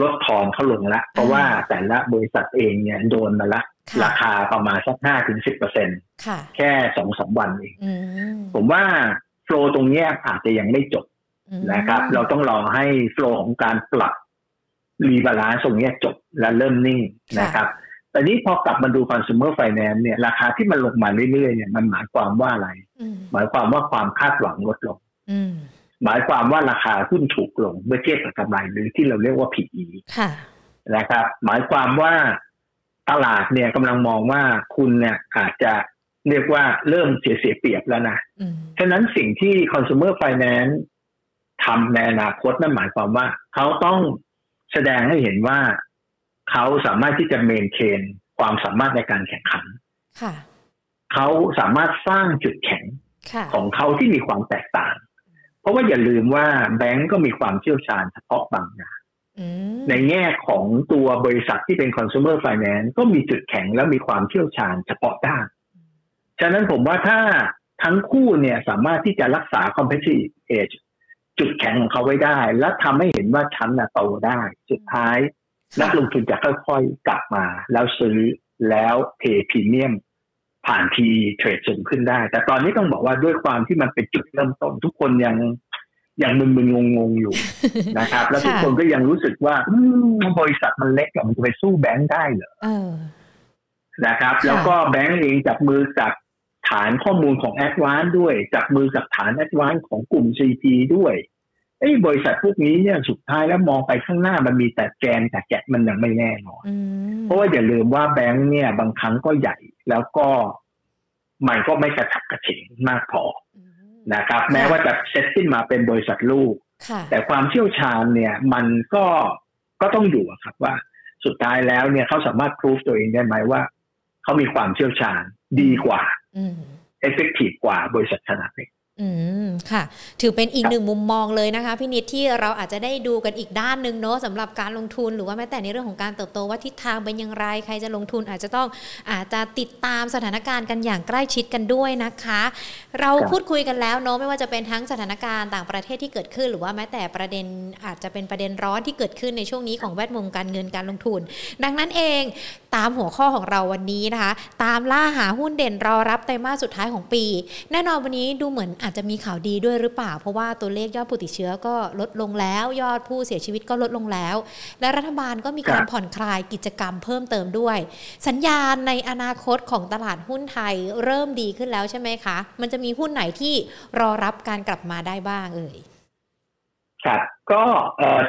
ลดทอนเขาลงละ เพราะว่าแต่ละบริษัทเองเนี่ยโดนมาละราคาประมาณสักห้าถึงสิบเปอร์เซ็นต์แค่สองสามวันเองผมว่า flow ตรงนี้อาจจะยังไม่จบนะครับ เราต้องรอให้ flow ของการปรับ rebalance ตรงนี้จบและเริ่มนิ่งนะครับแต่นี้พอกลับมาดู consumer finance เนี่ยราคาที่มันลงมาเรื่อยๆเนี่ยมันหมายความว่าอะไร หมายความว่าความคาดหวังลดลงหมายความว่าราคาหุ้นถูกลงเมื่อเทียบกับกำไรหรือที่เราเรียกว่า PE นะครับ หมายความว่าตลาดเนี่ยกำลังมองว่าคุณเนี่ยอาจจะ เรียกว่าเริ่มเสียเสียเปรียบแล้วนะฉะนั้นสิ่งที่ consumer finance ทำในอนาคตนั่นหมายความว่า เขาต้องแสดงให้เห็นว่าเขาสามารถที่จะเมนเทนความสามารถในการแข่งขันเขาสามารถสร้างจุดแข็งของเขาที่มีความแตกต่าง เพราะว่าอย่าลืมว่าแบงก์ก็มีความเชี่ยวชาญเฉพาะบางอย่างในแง่ของตัวบริษัทที่เป็น consumer finance ก็มีจุดแข็งและมีความเชี่ยวชาญเฉพาะด้าน ฉะนั้นผมว่าถ้าทั้งคู่เนี่ยสามารถที่จะรักษา competitive edge จุดแข็งของเขาไว้ได้ และทำให้เห็นว่าชั้นน่ะโตได้ สุดท้ายนักลงทุนจะค่อยๆกลับมา แล้วซื้อแล้วเทพรีเมียมผ่านทีเทรดสูงขึ้นได้ แต่ตอนนี้ต้องบอกว่าด้วยความที่มันเป็นจุดเริ่มต้น ทุกคนยังยังมึนๆงงๆอยู่นะครับ แล้วทุกคนก็ยังรู้สึกว่าบริษัทมันเล็กมันจะไปสู้แบงค์ได้เหรอนะครับ แล้วก็แบงค์เองจับมือกับ ฐานข้อมูลของแอดวานด้วย จับมือกับฐานแอดวานของกลุ่ม CP ด้วยไอ้บริษัทพวกนี้เนี่ยสุดท้ายแล้วมองไปข้างหน้ามันมีแต่แกนแต่แกะมันยังไม่แน่นอน เพราะว่าอย่าลืมว่าแบงค์เนี่ย บางครั้งก็ใหญ่แล้วก็มันก็ไม่กระฉับกระเฉงมากพอนะครับ แม้ว่าจะเซตขึ้นมาเป็นบริษัทลูก แต่ความเชี่ยวชาญเนี่ย มันก็ก็ต้องอยู่ครับว่า สุดท้ายแล้วเนี่ยเขาสามารถพิสูจตัวเองได้ไหมว่าเขามีความเชี่ยวชาญดีกว่า เอฟเฟกตีฟกว่าบริษัทขนาดเล็ก อืมค่ะ ถือเป็นอีกหนึ่งมุมมองเลยนะคะพี่นิดที่เราอาจจะได้ดูกันอีกด้านหนึ่งเนาะสำหรับการลงทุนหรือว่าแม้แต่ในเรื่องของการเติบโตว่าทิศทางเป็นอย่างไรใครจะลงทุนอาจจะต้องอาจจะติดตามสถานการณ์กันอย่างใกล้ชิดกันด้วยนะคะ เราพูดคุยกันแล้วเนาะไม่ว่าจะเป็นทั้งสถานการณ์ต่างประเทศที่เกิดขึ้น หรือว่าแม้แต่ประเด็นอาจจะเป็นประเด็นร้อนที่เกิดขึ้นในช่วงนี้ของแวดวงการเงินการลงทุน ดังนั้นเองตามหัวข้อของเราวันนี้นะคะ ตามล่าหาหุ้นเด่นรอรับไตรมาสสุดท้ายของปี แน่นอนวันนี้ดูเหมือนอาจจะมีข่าวดีด้วยหรือเปล่า เพราะว่าตัวเลขยอดผู้ติดเชื้อก็ลดลงแล้ว ยอดผู้เสียชีวิตก็ลดลงแล้ว และรัฐบาลก็มีการผ่อนคลายกิจกรรมเพิ่มเติมด้วย สัญญาณในอนาคตของตลาดหุ้นไทยเริ่มดีขึ้นแล้วใช่ไหมคะ มันจะมีหุ้นไหนที่รอรับการกลับมาได้บ้างเอ่ยครับก็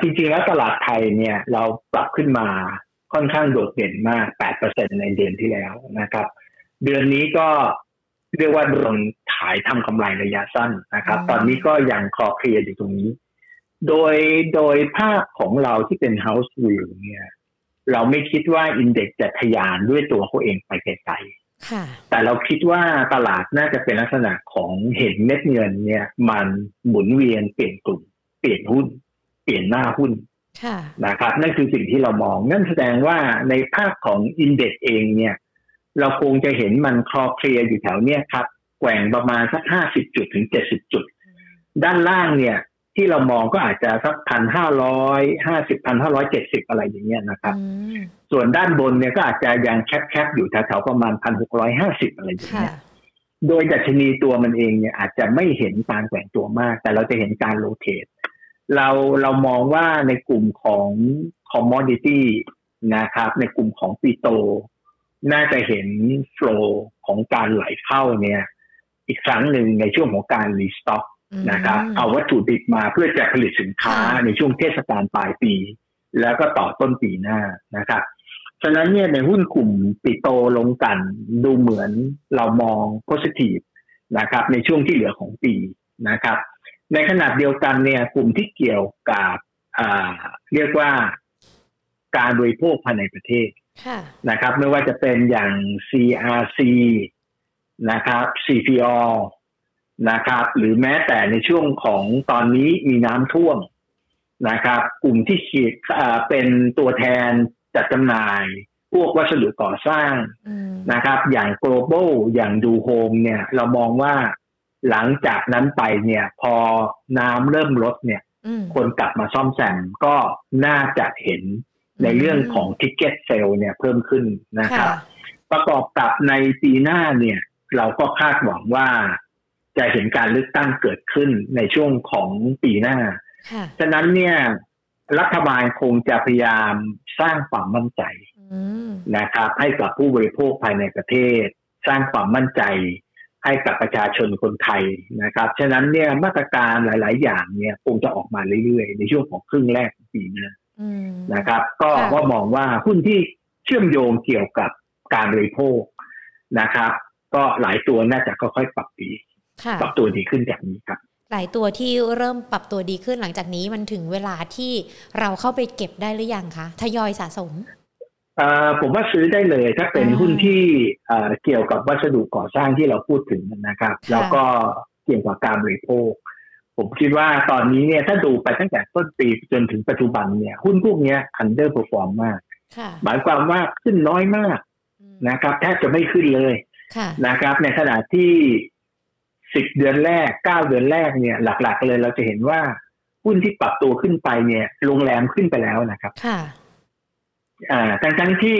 จริงๆแล้วตลาดไทยเนี่ยเราปรับขึ้นมาค่อนข้างโดดเด่นมาก 8%ในเดือนที่แล้วนะครับ เดือนนี้ก็ เรียกว่าโดนขายทำกำไรระยะสั้นนะครับ ตอนนี้ก็ยังคลอเคลียร์อยู่ตรงนี้ โดยโดยภาพของเราที่เป็น house view เนี่ย เราไม่คิดว่าอินเด็กจะทะยานด้วยตัวเขาเองไปไกลๆแต่เราคิดว่าตลาดน่าจะเป็นลักษณะของเห็นเม็ดเงินเนี่ย มันหมุนเวียนเปลี่ยนกลุ่ม เปลี่ยนหุ้น เปลี่ยนหน้าหุ้นนะครับ นั่นคือสิ่งที่เรามอง นั่นแสดงว่าในภาพของอินเด็กเองเนี่ย เราคงจะเห็นมันคลอเคลียอยู่แถวเนี้ยครับแกว่งประมาณสักห้าสิบจุดถึงเจ็ดสิบจุด ด้านล่างเนี่ยที่เรามองก็อาจจะสักพันห้าร้อยห้าสิบพันห้าร้อยเจ็ดสิบอะไรอย่างเงี้ยนะครับ ส่วนด้านบนเนี่ยก็อาจจะยังแคบๆอยู่แถวๆประมาณพันหกร้อยห้าสิบอะไรอย่างเงี้ยโดยดัชนีตัวมันเองเนี่ยอาจจะไม่เห็นการแกว่งตัวมาก แต่เราจะเห็นการ rotate เราเรามองว่าในกลุ่มของ commodity นะครับ ในกลุ่มของปิโตร น่าจะเห็น flow ของการไหลเข้าเนี่ย อีกครั้งหนึ่งในช่วงของการ restock นะครับเอาวัตถุดิบมาเพื่อจะผลิตสินค้าในช่วงเทศกาลปลายปี แล้วก็ต่อต้นปีหน้านะครับฉะนั้นเนี่ยในหุ้นกลุ่มปิโตลงกันดูเหมือนเรามองโพซิทีฟนะครับ ในช่วงที่เหลือของปีนะครับ ในขณะเดียวกันเนี่ยกลุ่มที่เกี่ยวกับเรียกว่าการบริโภคภายในประเทศ นะครับ ไม่ว่าจะเป็นอย่าง CRC นะครับ CPO นะครับ หรือแม้แต่ในช่วงของตอนนี้มีน้ำท่วมนะครับ กลุ่มที่ขีดเป็นตัวแทนจัดจำหน่าย พวกวัสดุก่อสร้างนะครับ อย่าง global อย่างดูโฮมเนี่ย เรามองว่าหลังจากนั้นไปเนี่ย พอน้ำเริ่มลดเนี่ย คนกลับมาซ่อมแซมก็น่าจะเห็น ในเรื่องของ ticket sale เนี่ยเพิ่มขึ้นนะครับประกอบกับในปีหน้าเนี่ย เราก็คาดหวังว่าจะเห็นการเลือกตั้งเกิดขึ้นในช่วงของปีหน้า ฉะนั้นเนี่ย รัฐบาลคงจะพยายามสร้างความมั่นใจนะครับ ให้กับผู้บริโภคภายในประเทศ สร้างความมั่นใจให้กับประชาชนคนไทยนะครับ ฉะนั้นเนี่ยมาตรการหลาย ๆ อย่างเนี่ยคงจะออกมาเรื่อย ๆ ในช่วงของครึ่งแรกของปีหน้า นะครับ ก็ก็มองว่าหุ้นที่เชื่อมโยงเกี่ยวกับการบริโภคนะครับ ก็หลายตัวน่าจะค่อยๆปรับดีปรับตัวดีขึ้นจากนี้ครับหลายตัวที่เริ่มปรับตัวดีขึ้นหลังจากนี้มันถึงเวลาที่เราเข้าไปเก็บได้หรือยังคะทยอยสะสมผมว่าซื้อได้เลยถ้าเป็นหุ้นที่เกี่ยวกับวัสดุก่อสร้างที่เราพูดถึงนะครับ แล้วก็เกี่ยวกับการบริโภค ผมคิดว่าตอนนี้เนี่ยถ้าดูไปตั้งแต่ต้นปีจนถึงปัจจุบันเนี่ย หุ้นพวกนี้ underperform มาก หมายความว่าขึ้นน้อยมากนะครับแทบจะไม่ขึ้นเลยนะครับ ในขณะที่สิบเดือนแรกเก้าเดือนแรกเนี่ย หลัก ๆ เลยเราจะเห็นว่าหุ้นที่ปรับตัวขึ้นไปเนี่ยโรงแรมขึ้นไปแล้วนะครับค่ะอ่าทั้งทั้งที่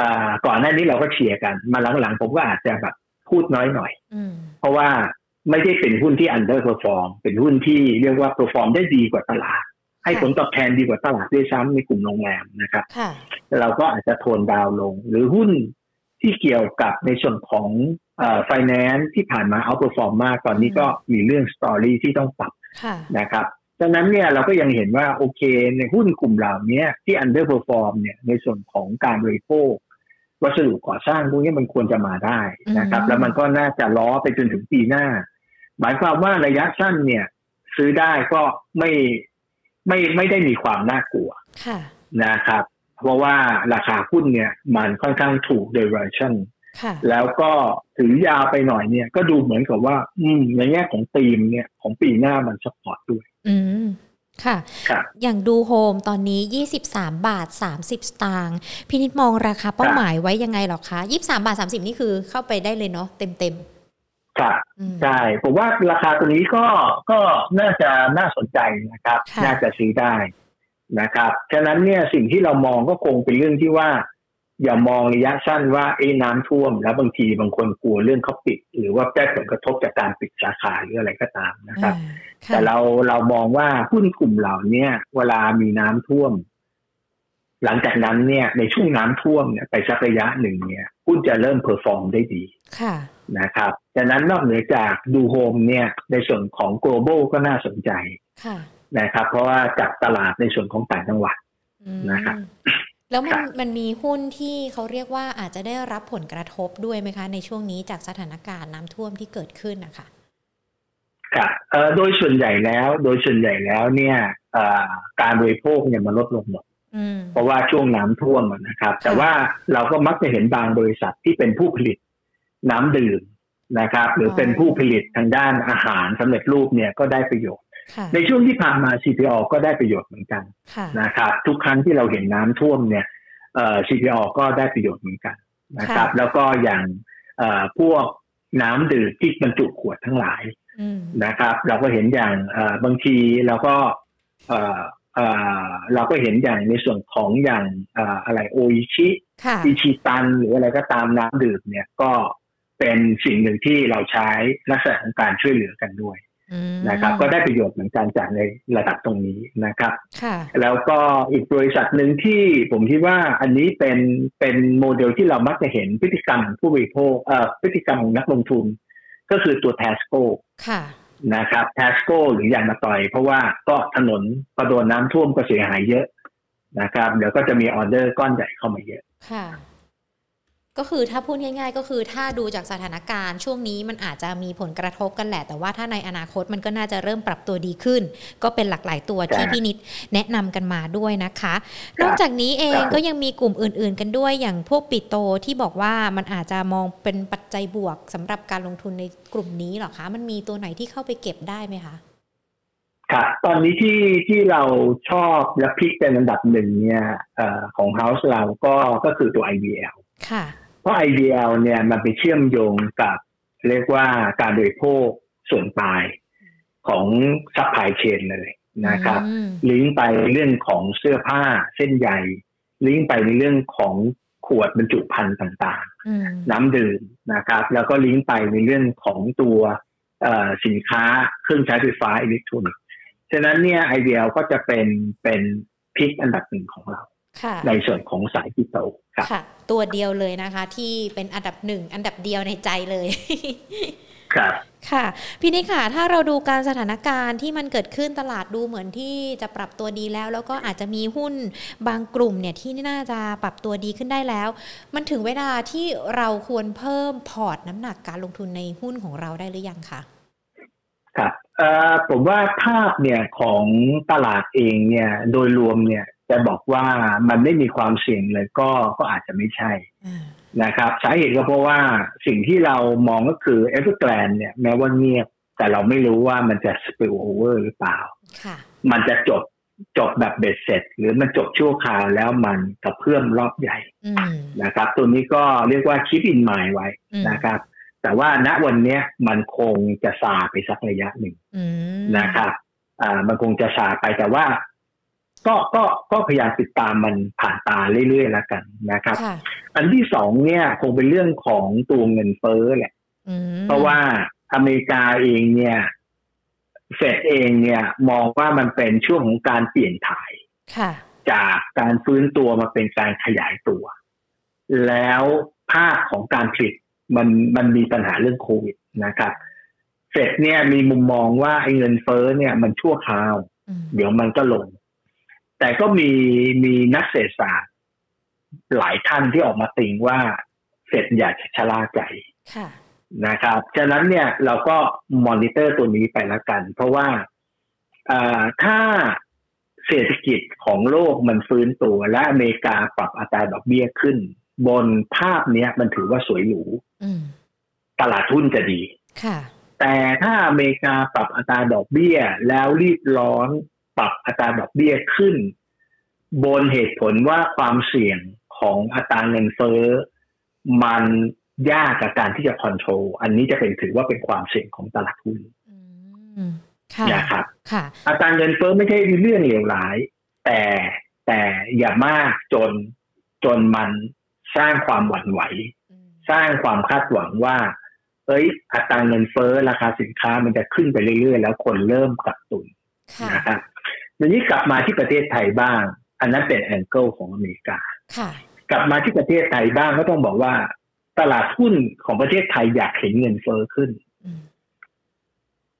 อ่าก่อนหน้านี้เราก็เชียร์กัน มาหลังๆผมก็อาจจะแบบพูดน้อยหน่อยเพราะว่า ไม่ได้เป็นหุ้นที่ underperform เป็นหุ้นที่เรียกว่า perform ได้ดีกว่าตลาด ให้ผลตอบแทนดีกว่าตลาดด้วยซ้ำในกลุ่มโรงแรมนะครับ เราก็อาจจะโทนดาวลง หรือหุ้นที่เกี่ยวกับในส่วนของเอ่อ finance ที่ผ่านมา outperform มากตอนนี้ก็มีเรื่อง story ที่ต้องปรับนะครับดังนั้นเนี่ยเราก็ยังเห็นว่าโอเคในหุ้นกลุ่มเหล่านี้ที่ underperform เนี่ยในส่วนของการบริโภค วัสดุก่อสร้างพวกนี้มันควรจะมาได้นะครับ แล้วมันก็น่าจะล้อไปจนถึงปีหน้า หมายความว่าระยะสั้นเนี่ย ซื้อได้ก็ไม่ไม่ไม่ได้มีความน่ากลัวนะครับ เพราะว่าราคาหุ้นเนี่ยมันค่อนข้างถูก d ด r ร t i o n แล้วก็ถือยาวไปหน่อยเนี่ย ก็ดูเหมือนกับว่า อืมในแง่ของธีมเนี่ย ของปีหน้ามัน support ด้วยอืม ค่ะครับอย่างดูโฮมตอนนี้ 23 บาท 30 สตางค์พี่นิดมองราคาเป้าหมายไว้ยังไงหรอคะ 23 บาท 30 นี่คือเข้าไปได้เลยเนาะเต็มเต็มครับๆอืมใช่ผมว่าราคาตัวนี้ก็ก็น่าจะน่าสนใจนะครับค่ะน่าจะซื้อได้นะครับฉะนั้นเนี่ยสิ่งที่เรามองก็คงเป็นเรื่องที่ว่า อย่ามองระยะสั้นว่าเอ้น้ำท่วม แล้วบางทีบางคนกลัวเรื่องเขาปิด หรือว่าได้ผลกระทบจากการปิดสาขาหรืออะไรก็ตามนะครับอ่าค่ะแต่เราเรามองว่าหุ้นกลุ่มเหล่าเนี้ยเวลามีน้ำท่วม หลังจากนั้นเนี่ย ในช่วงน้ำท่วมเนี่ยไปสักระยะหนึ่งเนี่ยหุ้นจะเริ่ม perform ได้ดีค่ะนะครับดังนั้นนอกเหนือจากดูโฮมเนี่ย ในส่วนของ global ก็น่าสนใจค่ะนะครับ เพราะว่าจับตลาดในส่วนของต่างจังหวัดอืมนะครับ แล้วมันครับมันมีหุ้นที่เขาเรียกว่าอาจจะได้รับผลกระทบด้วยไหมคะ ในช่วงนี้จากสถานการณ์น้ำท่วมที่เกิดขึ้นนะคะครับเอ่อโดยส่วนใหญ่แล้ว โดยส่วนใหญ่แล้วเนี่ยเอ่อการบริโภคเนี่ยมันลดลงหมดอืมเพราะว่าช่วงน้ำท่วมอะนะครับ แต่ค่ะว่าเราก็มักจะเห็นบางบริษัทที่เป็นผู้ผลิตน้ำดื่มนะครับ หรือเป็นผู้ผลิตทางด้านอาหารสำเร็จรูปเนี่ยก็ได้ประโยชน์ค่ะ ในช่วงที่ผ่านมา CPO ก็ได้ประโยชน์เหมือนกันค่ะนะครับ ทุกครั้งที่เราเห็นน้ำท่วมเนี่ยเอ่อ CPO ก็ได้ประโยชน์เหมือนกันนะครับค่ะแล้วก็อย่างเอ่อพวกน้ำดื่มที่บรรจุขวดทั้งหลายอืมนะครับ เราก็เห็นอย่างเอ่อบางทีเราก็เอ่อเอ่อเราก็เห็นอย่างในส่วนของอย่างเอ่ออะไรโออิชิค่ะอิชิตัน หรืออะไรก็ตามน้ำดื่มเนี่ยก็เป็นสิ่งหนึ่งที่เราใช้ลักษณะของการช่วยเหลือกันด้วยอืม นะครับก็ได้ประโยชน์เหมือนกันจากในระดับตรงนี้นะครับค่ะแล้วก็อีกบริษัทหนึ่งที่ผมคิดว่าอันนี้เป็นเป็นโมเดลที่เรามักจะเห็นพฤติกรรมของผู้บริโภคเอ่อพฤติกรรมของนักลงทุน ก็คือตัว t ทสโกค่ะนะครับ t ทสโกหรือยางมาต่อย เพราะว่าก็ถนนพอโดนน้ำท่วมก็เสียหายเยอะนะครับเดี๋ยวก็จะมีออเดอร์ก้อนใหญ่เข้ามาเยอะค่ะ ก็คือถ้าพูดง่ายๆ ก็คือถ้าดูจากสถานการณ์ช่วงนี้มันอาจจะมีผลกระทบกันแหละ แต่ว่าถ้าในอนาคตมันก็น่าจะเริ่มปรับตัวดีขึ้น ก็เป็นหลากหลายตัวที่ใช่พี่นิดแนะนำกันมาด้วยนะคะครับนอกจากนี้เองครับก็ยังมีกลุ่มอื่นๆ กันด้วยอย่างพวกปิโตที่บอกว่ามันอาจจะมองเป็นปัจจัยบวกสำหรับการลงทุนในกลุ่มนี้เหรอคะมันมีตัวไหนที่เข้าไปเก็บได้ไหมคะครับตอนนี้ที่ที่เราชอบและ pick เป็นอันดับหนึ่งเนี่ยเอ่อของ House เราก็ก็คือตัว IVL ค่ะ เพราะ IVL เนี่ยมันไปเชื่อมโยงกับ เรียกว่าการบริโภคส่วนปลายของ supply chain เลยนะครับอืมลิงก์ไปเรื่องของเสื้อผ้าเส้นใยลิงก์ไปในเรื่องของขวดบรรจุภัณฑ์ต่างอืมๆน้ำดื่มนะครับ แล้วก็ลิงก์ไปในเรื่องของตัวเอ่อสินค้าเครื่องใช้ไฟฟ้าอิเล็กทรอนิกส์ฉะนั้นเนี่ย IVL ก็จะเป็นเป็นพิกอันดับหนึ่งของเราค่ะ ในส่วนของสายกิโตครับค่ะตัวเดียวเลยนะคะ ที่เป็นอันดับหนึ่งอันดับเดียวในใจเลยครับค่ะ พี่นิดค่ะ ถ้าเราดูการสถานการณ์ที่มันเกิดขึ้นตลาดดูเหมือนที่จะปรับตัวดีแล้ว แล้วก็อาจจะมีหุ้นบางกลุ่มเนี่ยที่น่าจะปรับตัวดีขึ้นได้แล้ว มันถึงเวลาที่เราควรเพิ่มพอร์ตน้ำหนักการลงทุนในหุ้นของเราได้หรือยังคะครับเอ่อผมว่าภาพเนี่ยของตลาดเองเนี่ยโดยรวมเนี่ย จะบอกว่ามันไม่มีความเสี่ยงเลยก็ก็อาจจะไม่ใช่อ่านะครับสาเหตุก็เพราะว่าสิ่งที่เรามองก็คือเอฟเฟอร์แกลนเนี่ยแม้ว่าเงียบ แต่เราไม่รู้ว่ามันจะสเป l โอเวอร์หรือเปล่าค่ะมันจะจบจบแบบเบ็ดเสร็จ หรือมันจบชั่วคราวแล้วมันกระเพื่อมรอบใหญ่อืมนะครับ ตัวนี้ก็เรียกว่าคิดอินไมล์ไว้อืมนะครับ แต่ว่าณวันเนี้ยมันคงจะซาไปสักระยะหนึ่งอืมนะครับ อ่ามันคงจะซาไปแต่ว่า ก็ก็ก็พยายามติดตามมันผ่านตาเรื่อยๆแล้วกันนะครับค่ะอันที่สองเนี่ยคงเป็นเรื่องของตัวเงินเฟ้อแหละอืมเพราะว่าอเมริกาเองเนี่ยเฟดเองเนี่ย มองว่ามันเป็นช่วงของการเปลี่ยนถ่ายค่ะจากการฟื้นตัวมาเป็นการขยายตัว แล้วภาคของการผลิตมันมันมีปัญหาเรื่องโควิดนะครับเฟดเนี่ยมีมุมมองว่าไอ้เงินเฟ้อเนี่ยมันชั่วคราวอืมเดี๋ยวมันก็ลง แต่ก็มีมีนักเศรษฐศาสตร์หลายท่านที่ออกมาติงว่าเฟดอยากจะชะล่าใจค่ะนะครับฉะนั้นเนี่ยเราก็มอนิเตอร์ตัวนี้ไปแล้วกัน เพราะว่าเอ่อถ้าเศรษฐกิจของโลกมันฟื้นตัว และอเมริกาปรับอัตราดอกเบี้ยขึ้น บนภาพเนี้ยมันถือว่าสวยหรูตลาดหุ้นจะดีค่ะแต่ถ้าอเมริกาปรับอัตราดอกเบี้ย แล้วรีบร้อน ปรับอัตราดอกเบี้ยขึ้น บนเหตุผลว่าความเสี่ยงของอัตราเงินเฟ้อมันยากกับการที่จะคอนโทรลอันนี้จะเป็นถือว่าเป็นความเสี่ยงของตลาดหุ้นนะครับอัตราเงินเฟ้อไม่ใช่เรื่องเลวร้าย แต่แต่อย่ามากจนจนมันสร้างความหวั่นไหว สร้างความคาดหวังว่า เอ้ย อัตราเงินเฟ้อราคาสินค้ามันจะขึ้นไปเรื่อยๆ แล้วคนเริ่มกักตุนนะครับ ทีนี้กลับมาที่ประเทศไทยบ้าง อันนั้นเป็นแองเกิลของอเมริกา กลับมาที่ประเทศไทยบ้างก็ต้องบอกว่า ตลาดหุ้นของประเทศไทยอยากเห็นเงินเฟ้อขึ้น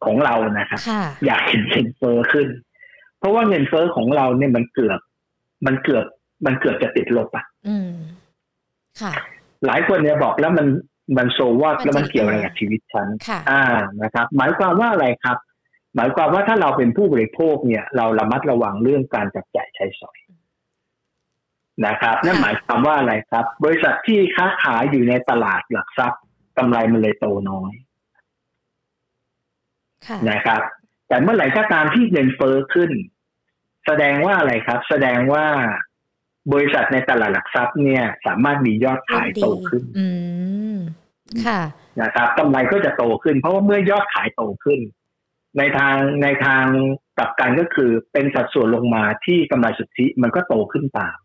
ของเรานะครับอยากเห็นเงินเฟ้อขึ้น เพราะว่าเงินเฟ้อของเราเนี่ยมันเกือบ มันเกือบ มันเกือบจะติดลบอะค่ะหลายคนเนี่ยบอกแล้วมันมันโซว่าแล้วมันเกี่ยวอะไรกับชีวิตฉัน อ่านะครับ หมายความว่าอะไรครับ หมายความว่าถ้าเราเป็นผู้บริโภคเนี่ย เราระมัดระวังเรื่องการจับจ่ายใช้สอยนะครับ นั่นหมายความว่าอะไรครับ บริษัทที่ค้าขายอยู่ในตลาดหลักทรัพย์กำไรมันเลยโตน้อยนะครับ แต่เมื่อไหร่ก็ตามที่เงินเฟ้อขึ้น แสดงว่าอะไรครับ แสดงว่าบริษัทในตลาดหลักทรัพย์เนี่ย สามารถมียอดขายโตขึ้นอืมค่ะนะครับกำไรก็จะโตขึ้น เพราะว่าเมื่อยอดขายโตขึ้น ในทางในทางกลับกันก็คือเป็นสัดส่วนลงมาที่กำไรสุทธิมันก็โตขึ้นตาม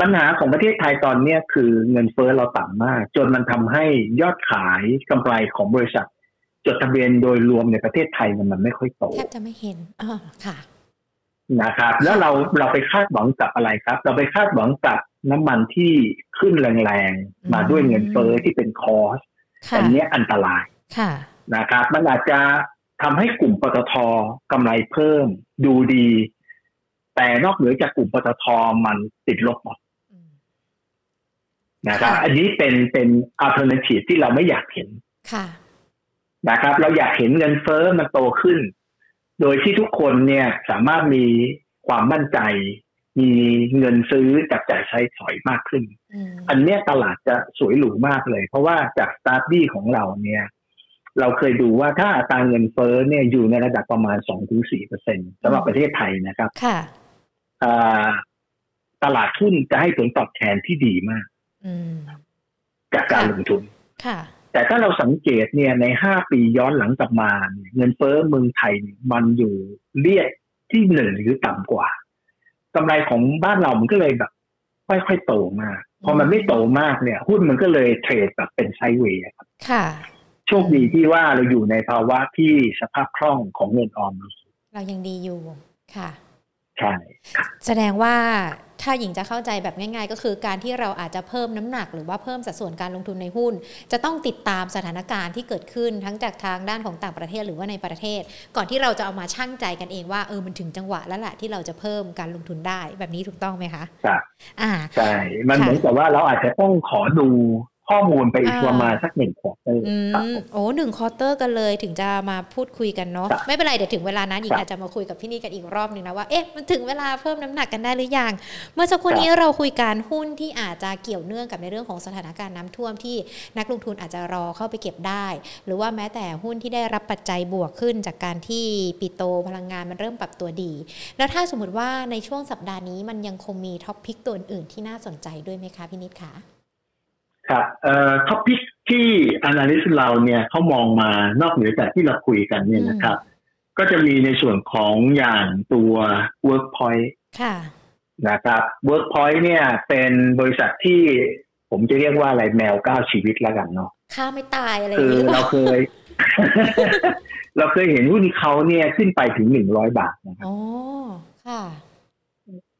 ปัญหาของประเทศไทยตอนนี้คือเงินเฟ้อเราต่ำมาก จนมันทำให้ยอดขายกำไรของบริษัท จดทะเบียนโดยรวมในประเทศไทยมันไม่ค่อยโตแทบจะไม่เห็นอ๋อค่ะนะครับ แล้วเราเราไปคาดหวังกับอะไรครับ เราไปคาดหวังกับน้ำมันที่ขึ้นแรงๆ มาด้วยเงินเฟ้อที่เป็น cost อันนี้อันตรายนะครับ มันอาจจะ ทำให้กลุ่มปตทกำไรเพิ่ม ดูดี แต่นอกเหนือจากกลุ่มปตทมันติดลบหมดนะครับ อันนี้เป็นเป็น alternative ที่เราไม่อยากเห็นนะครับ เราอยากเห็นเงินเฟ้อมันโตขึ้น โดยที่ทุกคนเนี่ยสามารถมีความมั่นใจ มีเงินซื้อจับจ่ายใช้สอยมากขึ้น อันนี้ตลาดจะสวยหรูมากเลย เพราะว่าจากสตาร์ดี้ของเราเนี่ย เราเคยดูว่าถ้าอัตราเงินเฟ้อเนี่ยอยู่ในระดับประมาณสองถึงสี่เปอร์เซ็นสำหรับประเทศไทยนะครับตลาดทุนจะให้ผลตอบแทนที่ดีมากจากการลงทุนแต่ถ้าเราสังเกตเนี่ยในห้าปีย้อนหลังกลับมา เงินเฟ้อเมืองไทยมันอยู่เรียกที่หนึ่งหรือต่ำกว่ากำไรของบ้านเรามันก็เลยแบบไม่ค่อยโตมาก พอมันไม่โตมากเนี่ย หุ้นมันก็เลยเทรดแบบเป็นไซเวย์ครับ โชคดีที่ว่าเราอยู่ในภาวะที่สภาพคล่องของเงินออม เรายังดีอยู่ค่ะใช่แสดงว่าถ้าหญิงจะเข้าใจแบบง่าย ๆ ก็คือการที่เราอาจจะเพิ่มน้ำหนัก หรือว่าเพิ่มสัดส่วนการลงทุนในหุ้น จะต้องติดตามสถานการณ์ที่เกิดขึ้นทั้งจากทางด้านของต่างประเทศหรือว่าในประเทศ ก่อนที่เราจะเอามาชั่งใจกันเองว่าเออมันถึงจังหวะแล้วแหละที่เราจะเพิ่มการลงทุนได้แบบนี้ถูกต้องไหมคะอ่าใช่มันเหมือนกับว่าเราอาจจะต้องขอดู ข้อมูลไปอีกประมาณสักหนึ่ง quarterโอ้หนึ่ง quarter กันเลยถึงจะมาพูดคุยกันเนาะไม่เป็นไรเดี๋ยวถึงเวลานั้นอีกอาจจะมาคุยกับพี่นิดกันอีกรอบหนึ่งนะว่าเอ๊ะมันถึงเวลาเพิ่มน้ำหนักกันได้หรือยังเมื่อสักครู่นี้เราคุยการหุ้นที่อาจจะเกี่ยวเนื่องกับในเรื่องของสถานการณ์น้ำท่วมที่นักลงทุนอาจจะรอเข้าไปเก็บได้ หรือว่าแม้แต่หุ้นที่ได้รับปัจจัยบวกขึ้น จากการที่ปิโตพลังงานมันเริ่มปรับตัวดี แล้วถ้าสมมติว่าในช่วงสัปดาห์นี้มันยังคงมี top pick ตัวอื่นที่น่าสนใจด้วยไหมคะพี่นิดคะ ครับเอ่อ top pick ที่ analyst เราเนี่ยเขามองมานอกเหนือจากที่เราคุยกันเนี่ยนะครับ ก็จะมีในส่วนของอย่างตัว Workpoint ค่ะนะครับ workpoint เนี่ยเป็นบริษัทที่ผมจะเรียกว่าอะไรแมวก้าวชีวิตแล้วกันเนาะค่าไม่ตายอะไรคือเราเคย เราเคยเห็นหุ้นเขาเนี่ยขึ้นไปถึงหนึ่งร้อยบาทนะครับอ๋อค่ะ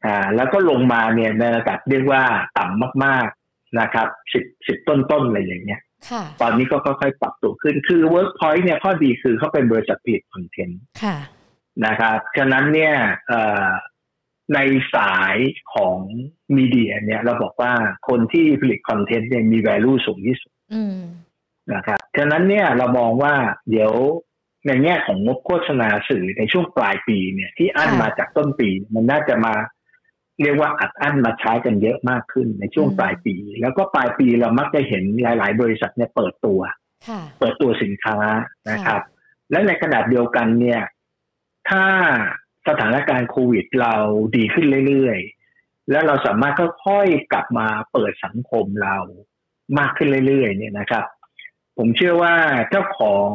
อ่า แล้วก็ลงมาเนี่ยในระดับเรียกว่าต่ำมาก นะครับสิบสิบต้นต้นอะไรอย่างเงี้ยตอนนี้ก็ค่อยๆปรับตัวขึ้นคือ Workpoint เนี่ยข้อดีคือเขาเป็นบริษัทผลิตคอนเทนต์นะครับฉะนั้นเนี่ยในสายของมีเดียเนี่ยเราบอกว่าคนที่ผลิตคอนเทนต์เนี่ยมี value สูงที่สุดนะครับฉะนั้นเนี่ยเรามองว่าเดี๋ยวในแง่ของงบโฆษณาสื่อในช่วงปลายปีเนี่ยที่อั้นมาจากต้นปี มันน่าจะมา เรียกว่าอัดอั้นมาใช้กันเยอะมากขึ้นในช่วงปลายปี แล้วก็ปลายปีเรามักจะเห็นหลาย ๆ บริษัทเนี่ยเปิดตัวเปิดตัวสินค้านะครับ และในขณะเดียวกันเนี่ย ถ้าสถานการณ์โควิดเราดีขึ้นเรื่อยๆ แล้วเราสามารถค่อยๆกลับมาเปิดสังคมเรามากขึ้นเรื่อยๆ เนี่ยนะครับ ผมเชื่อว่าเจ้าของ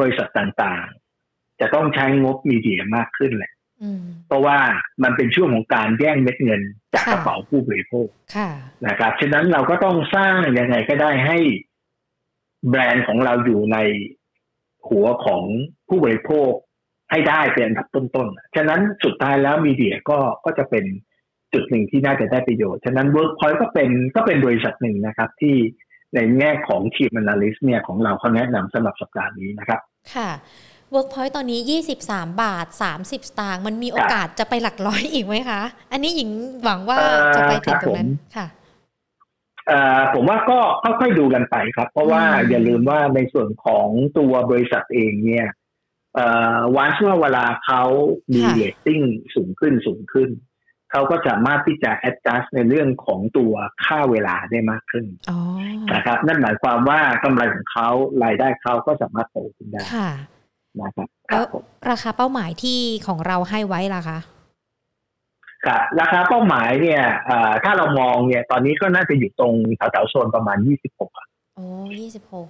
บริษัทต่างๆ จะต้องใช้งบมีเดียมากขึ้นแหละ เพราะว่ามันเป็นช่วงของการแย่งเม็ดเงินจากกระเป๋าผู้บริโภคนะครับฉะนั้นเราก็ต้องสร้างยังไงก็ได้ให้แบรนด์ของเราอยู่ในหัวของผู้บริโภคให้ได้เป็นอันดับต้นๆ ฉะนั้นสุดท้ายแล้วมีเดียก็ก็จะเป็นจุดหนึ่งที่น่าจะได้ประโยชน์ ฉะนั้น Workpoint ก็เป็นก็เป็นบริษัทหนึ่งนะครับ ที่ในแง่ของทีม Analyst เนี่ยของเราเขาแนะนำสำหรับสัปดาห์นี้นะครับ ค่ะ Workpoint ตอนนี้ 23 บาท 30 สตางค์มันมีโอกาสจะไปหลักร้อยอีกไหมคะ อันนี้หญิงหวังว่าจะไปถึงตรงนั้นค่ะผมว่าก็ค่อยๆดูกันไปครับ เพราะว่าอย่าลืมว่าในส่วนของตัวบริษัทเองเนี่ยวันช่วงเวลาเขามีเรตติ้งสูงขึ้นสูงขึ้น เขาก็สามารถที่จะ adjust ในเรื่องของตัวค่าเวลาได้มากขึ้นนะครับ นั่นหมายความว่ากำไรของเขารายได้เขาก็สามารถโตขึ้นได้ นะครับแล้วราคาเป้าหมายที่ของเราให้ไว้ล่ะคะครับราคาเป้าหมายเนี่ยถ้าเรามองเนี่ย ตอนนี้ก็น่าจะอยู่ตรงแถวๆโซนประมาณยี่สิบหกโอ้ยี่สิบหก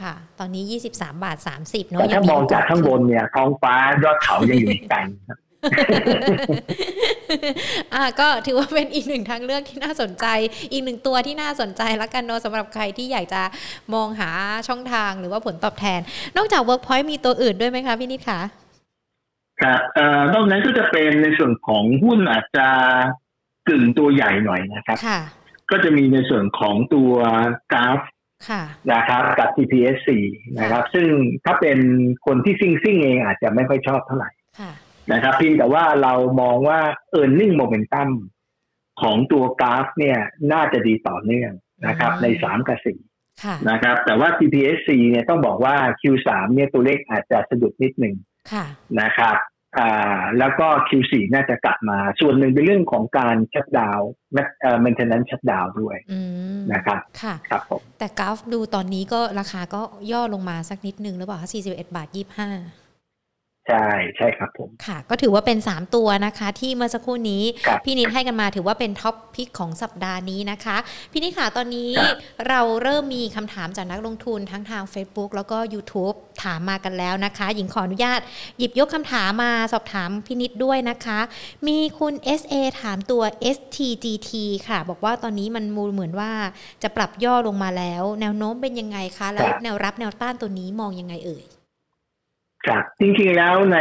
ค่ะ ตอนนี้ยี่สิบสามบาทสามสิบเนาะแต่ถ้ามองจากข้างบนเนี่ย ท้องฟ้ายอดเขายังอยู่ไกล อ่าก็ถือว่าเป็นอีกหนึ่งทางเลือกที่น่าสนใจ อีกหนึ่งตัวที่น่าสนใจแล้วกันเนาะสำหรับใครที่อยากจะมองหาช่องทางหรือว่าผลตอบแทน นอกจาก Workpoint มีตัวอื่นด้วยไหมคะพี่นิดคะครับเอ่อนอกนั้นก็จะเป็นในส่วนของหุ้นอาจจะกึ่งตัวใหญ่หน่อยนะครับก็จะมีในส่วนของตัวกราฟนะครับกับ TPS4 นะครับ ซึ่งถ้าเป็นคนที่ซิ่งซิ่งเองอาจจะไม่ค่อยชอบเท่าไหร่ นะครับเพียงแต่ว่าเรามองว่า e a r n i n g momentum ของตัวกราฟเนี่ยน่าจะดีต่อเนื่องนะครับ ในสามกับสี่นะครับ แต่ว่า TPS4 เนี่ยต้องบอกว่า Q3 เนี่ยตัวเลขอาจจะสะดุดนิดหนึ่งนะครับอ่าแล้วก็ Q4 น่าจะกลับมา ส่วนหนึ่งเป็นเรื่องของการชัดดาวเอ่อ maintenance ชัดดาวด้วยนะครับค่ะครับผมแต่กราฟดูตอนนี้ก็ราคาก็ย่อลงมาสักนิดนึงหรือเปล่าคะ41 บาท 25 ใช่ใช่ครับผมค่ะ ก็ถือว่าเป็น 3 ตัวนะคะ ที่เมื่อสักครู่นี้พี่นิดให้กันมาถือว่าเป็นท็อปพิกของสัปดาห์นี้นะคะ พี่นิดค่ะตอนนี้เราเริ่มมีคำถามจากนักลงทุนทั้งทาง Facebook แล้วก็ YouTube ถามมากันแล้วนะคะ หญิงขออนุญาต หยิบยกคำถามมาสอบถามพี่นิดด้วยนะคะ มีคุณ SA ถามตัว STGT ค่ะ บอกว่าตอนนี้มันมูลเหมือนว่าจะปรับย่อลงมาแล้ว แนวโน้มเป็นยังไงคะ แล้วแนวรับแนวต้านตัวนี้มองยังไงเอ่ย ครับจริงๆแล้วใน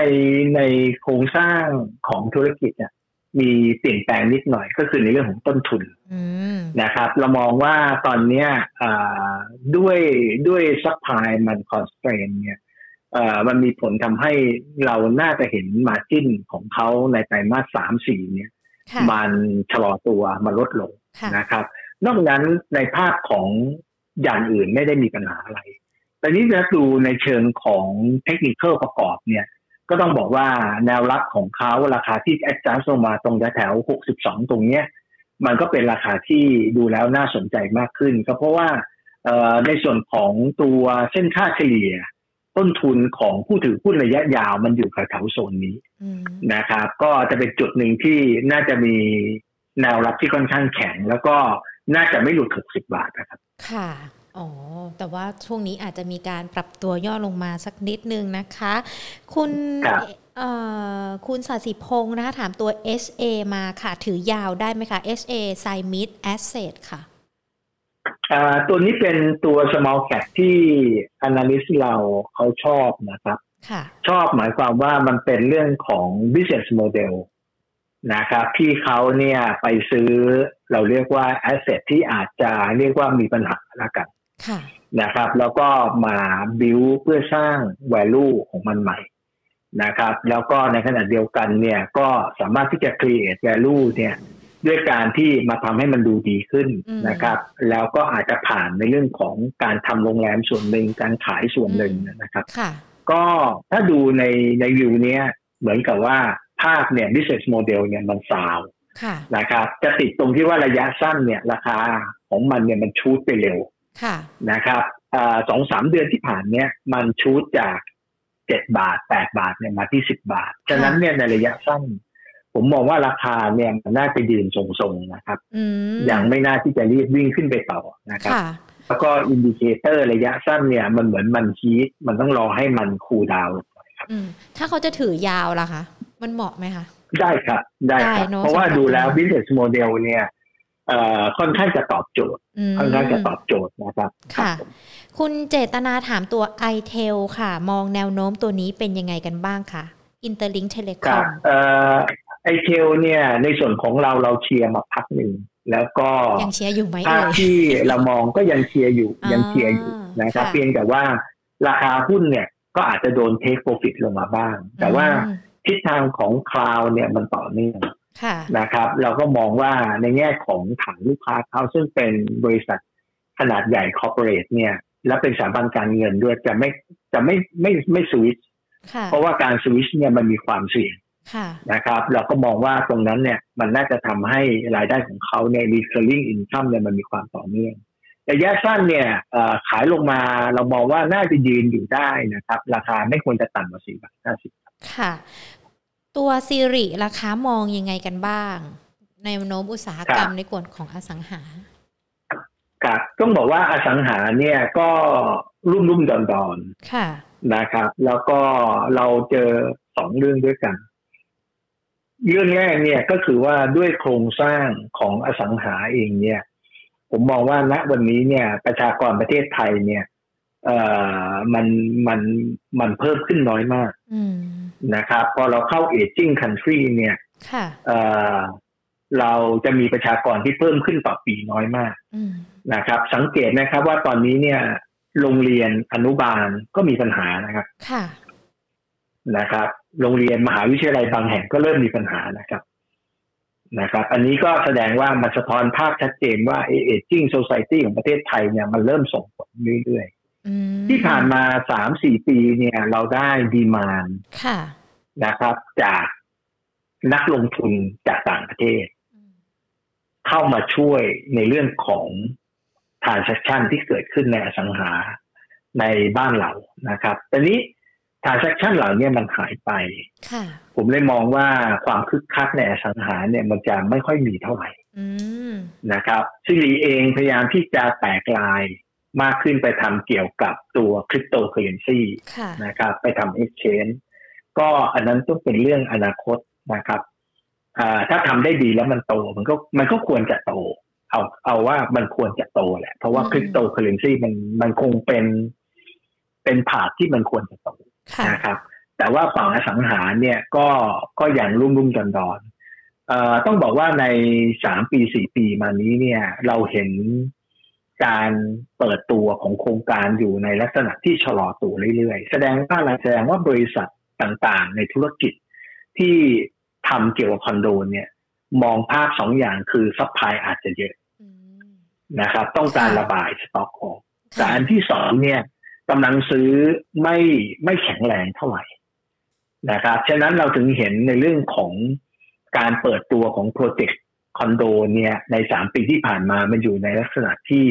ในโครงสร้างของธุรกิจเนี่ยมีเปลี่ยนแปลงนิดหน่อยก็คือในเรื่องของต้นทุนนะครับ เรามองว่าตอนนี้ด้วยด้วย supply มัน constrain เนี่ยมันมีผลทำให้เราน่าจะเห็น margin ของเขาในไตรมาสสามสี่เนี่ย มันชะลอตัวมาลดลงนะครับ นอกนั้นในภาพของอย่างอื่นไม่ได้มีปัญหาอะไร แต่นี้จะดูในเชิงของเทคนิคประกอบเนี่ย ก็ต้องบอกว่าแนวรับของเขาราคาที่ adjust ลงมาตรงแถว62 ตรงเนี้ย มันก็เป็นราคาที่ดูแล้วน่าสนใจมากขึ้น ก็เพราะว่าในส่วนของตัวเส้นค่าเฉลี่ย ต้นทุนของผู้ถือหุ้นระยะยาวมันอยู่แถวโซนนี้นะครับ ก็จะเป็นจุดหนึ่งที่น่าจะมีแนวรับที่ค่อนข้างแข็ง แล้วก็น่าจะไม่หลุด 60 บาทนะครับ ค่ะ อ๋อ แต่ว่าช่วงนี้อาจจะมีการปรับตัวย่อลงมาสักนิดนึงนะคะ คุณคุณสาสิพงศ์นะคะถามตัว SA มาค่ะ ถือยาวได้ไหมคะ SA s i m i d Asset ค่ะ ตัวนี้เป็นตัว small cap ที่ analyst เราเขาชอบนะครับชอบหมายความว่ามันเป็นเรื่องของ business model นะครับที่เขาเนี่ยไปซื้อเราเรียกว่า asset ที่อาจจะเรียกว่ามีปัญหาละกัน นะครับ แล้วก็มาบิวเพื่อสร้าง value ของมันใหม่นะครับ แล้วก็ในขณะเดียวกันเนี่ยก็สามารถที่จะ create value เนี่ยด้วยการที่มาทำให้มันดูดีขึ้นนะครับ แล้วก็อาจจะผ่านในเรื่องของการทำโรงแรมส่วนหนึ่งการขายส่วนหนึ่งนะครับก็ถ้าดูในในวิวเนี้ยเหมือนกับว่าภาพเนี่ย business model เนี่ยมันสาวค่ะนะครับ จะติดตรงที่ว่าระยะสั้นเนี่ย ราคาของมันเนี่ยมันชูดไปเร็วค่ะ นะครับสองสามเดือนที่ผ่านเนี่ยมันชูดจากเจ็ดบาทแปดบาทเนี่ยมาที่สิบบาท ฉะนั้นเนี่ยในระยะสั้น ผมมองว่าราคาเนี่ยมันน่าจะยืนทรงๆนะครับอืมยังไม่น่าที่จะรีบวิ่งขึ้นไปต่อนะครับค่ะแล้วก็ indicator ระยะสั้นเนี่ยมันเหมือนมัน heat มันต้องรอให้มัน cool downอืมถ้าเขาจะถือยาวล่ะคะ มันเหมาะไหมคะ ได้ครับ ได้ครับได้เนอะเพราะว่าสำหรับดูแล้ว business model เนี่ยเอ่อ ค่อนข้างจะตอบโจทย์อืมค่อนข้างจะตอบโจทย์นะครับ ค่ะรับผมคุณเจตนาถามตัว i t e l ค่ะ มองแนวโน้มตัวนี้เป็นยังไงกันบ้างคะ Interlink Telecom รับเอ่อ ITEL เนี่ย ในส่วนของเราเราเชียร์มาพักหนึ่งแล้วก็ยังเชียร์อยู่ไหมภาเอ่พยที่เรามองก็ยังเชียร์อยู่อ่ายัยังเชียร์อยู่นะครับค่ะเพียงแต่ว่าราคาหุ้นเนี่ยก็อาจจะโดน take profit ลงมาบ้าง แต่ว่าอืมทิศทางของ cloud เนี่ยมันต่อเนื่องค่ะ นะครับ เราก็มองว่าในแง่ของฐานลูกค้าเขาซึ่งเป็นบริษัทขนาดใหญ่ corporate เนี่ย และเป็นสถาบันการเงินด้วยจะไม่จะไม่ไม่ไม่สวิตช์ค่ะเพราะว่าการสวิตช์เนี่ยมันมีความเสี่ยงค่ะนะครับ เราก็มองว่าตรงนั้นเนี่ยมันน่าจะทำให้รายได้ของเขาใน recurring income เนี่ยมันมีความต่อเนื่องระยะสั้นเนี่ยเอ่อขายลงมาเรามองว่าน่าจะยืนอยู่ได้นะครับ ราคาไม่ควรจะต่ำกว่าสี่บาทห้าสิบค่ะ ตัวซีริราคามองยังไงกันบ้าง ในแนวโน้มอุตสาหกรรมในกลุ่มของอสังหาครับต้องบอกว่าอสังหาเนี่ยก็รุ่มรุ่มดอนดอนค่ะๆนะครับ แล้วก็เราเจอสองเรื่องด้วยกัน เรื่องแรกเนี่ยก็คือว่าด้วยโครงสร้างของอสังหาเองเนี่ย ผมมองว่าณวันนี้เนี่ย ประชากรประเทศไทยเนี่ยเอ่อ มันมันมันเพิ่มขึ้นน้อยมากอืมนะครับ พอเราเข้า aging country เนี่ยค่ะเอ่อเราจะมีประชากรที่เพิ่มขึ้นต่อปีน้อยมากอืมนะครับ สังเกตนะครับว่าตอนนี้เนี่ย โรงเรียนอนุบาลก็มีปัญหานะครับค่ะนะครับ โรงเรียนมหาวิทยาลัยบางแห่งก็เริ่มมีปัญหานะครับนะครับ อันนี้ก็แสดงว่ามันสะท้อนภาพชัดเจนว่าเอจิ้งโซซ i ตี้ของประเทศไทยเนี่ยมันเริ่มส่งผลเรื่อยอืมๆ ที่ผ่านมาสามสี่ปีเนี่ยเราได้ดีมานค่ะนะครับ จากนักลงทุนจากต่างประเทศ เข้ามาช่วยในเรื่องของ transaction ที่เกิดขึ้นในอสังหาในบ้านเรานะครับแต่นี้ transaction เหล่านี้มันหายไปค่ะผมเลยมองว่าความคึกคักในอสังหาเนี่ยมันจะไม่ค่อยมีเท่าไหร่อืมนะครับซิลีเองพยายามที่จะแตกลาย มากขึ้นไปทำเกี่ยวกับตัวคริปโตเคอเรนซีค่ะนะครับ ไปทำ exchange ก็อันนั้นต้องเป็นเรื่องอนาคตนะครับอ่าถ้าทำได้ดีแล้วมันโตมันก็มันก็ควรจะโต เอาเอาว่ามันควรจะโตแหละ เพราะว่าอืมคริปโตเคอเรนซีมันมันคงเป็นเป็นผาดที่มันควรจะโตค่ะนะครับ แต่ว่าฝั่งอสังหาเนี่ยก็ก็อย่างรุ่มรุ่มดอนดอนๆเอ่อต้องบอกว่าในสามปีสี่ปีมานี้เนี่ย เราเห็น การเปิดตัวของโครงการอยู่ในลักษณะที่ชะลอตัวเรื่อยๆ แสดงว่าอะไรแสดงว่าบริษัทต่างๆ ในธุรกิจที่ทำเกี่ยวกับคอนโดเนี่ยมองภาพสองอย่างคือ supply อาจจะเยอะอืมนะครับ ต้องการค่ะระบายสต็อกออกแต่ค่ะอันที่สองเนี่ยกำลังซื้อไม่ไม่แข็งแรงเท่าไหร่นะครับ ฉะนั้นเราถึงเห็นในเรื่องของการเปิดตัวของ project คอนโดเนี่ยในสามปีที่ผ่านมามันอยู่ในลักษณะที่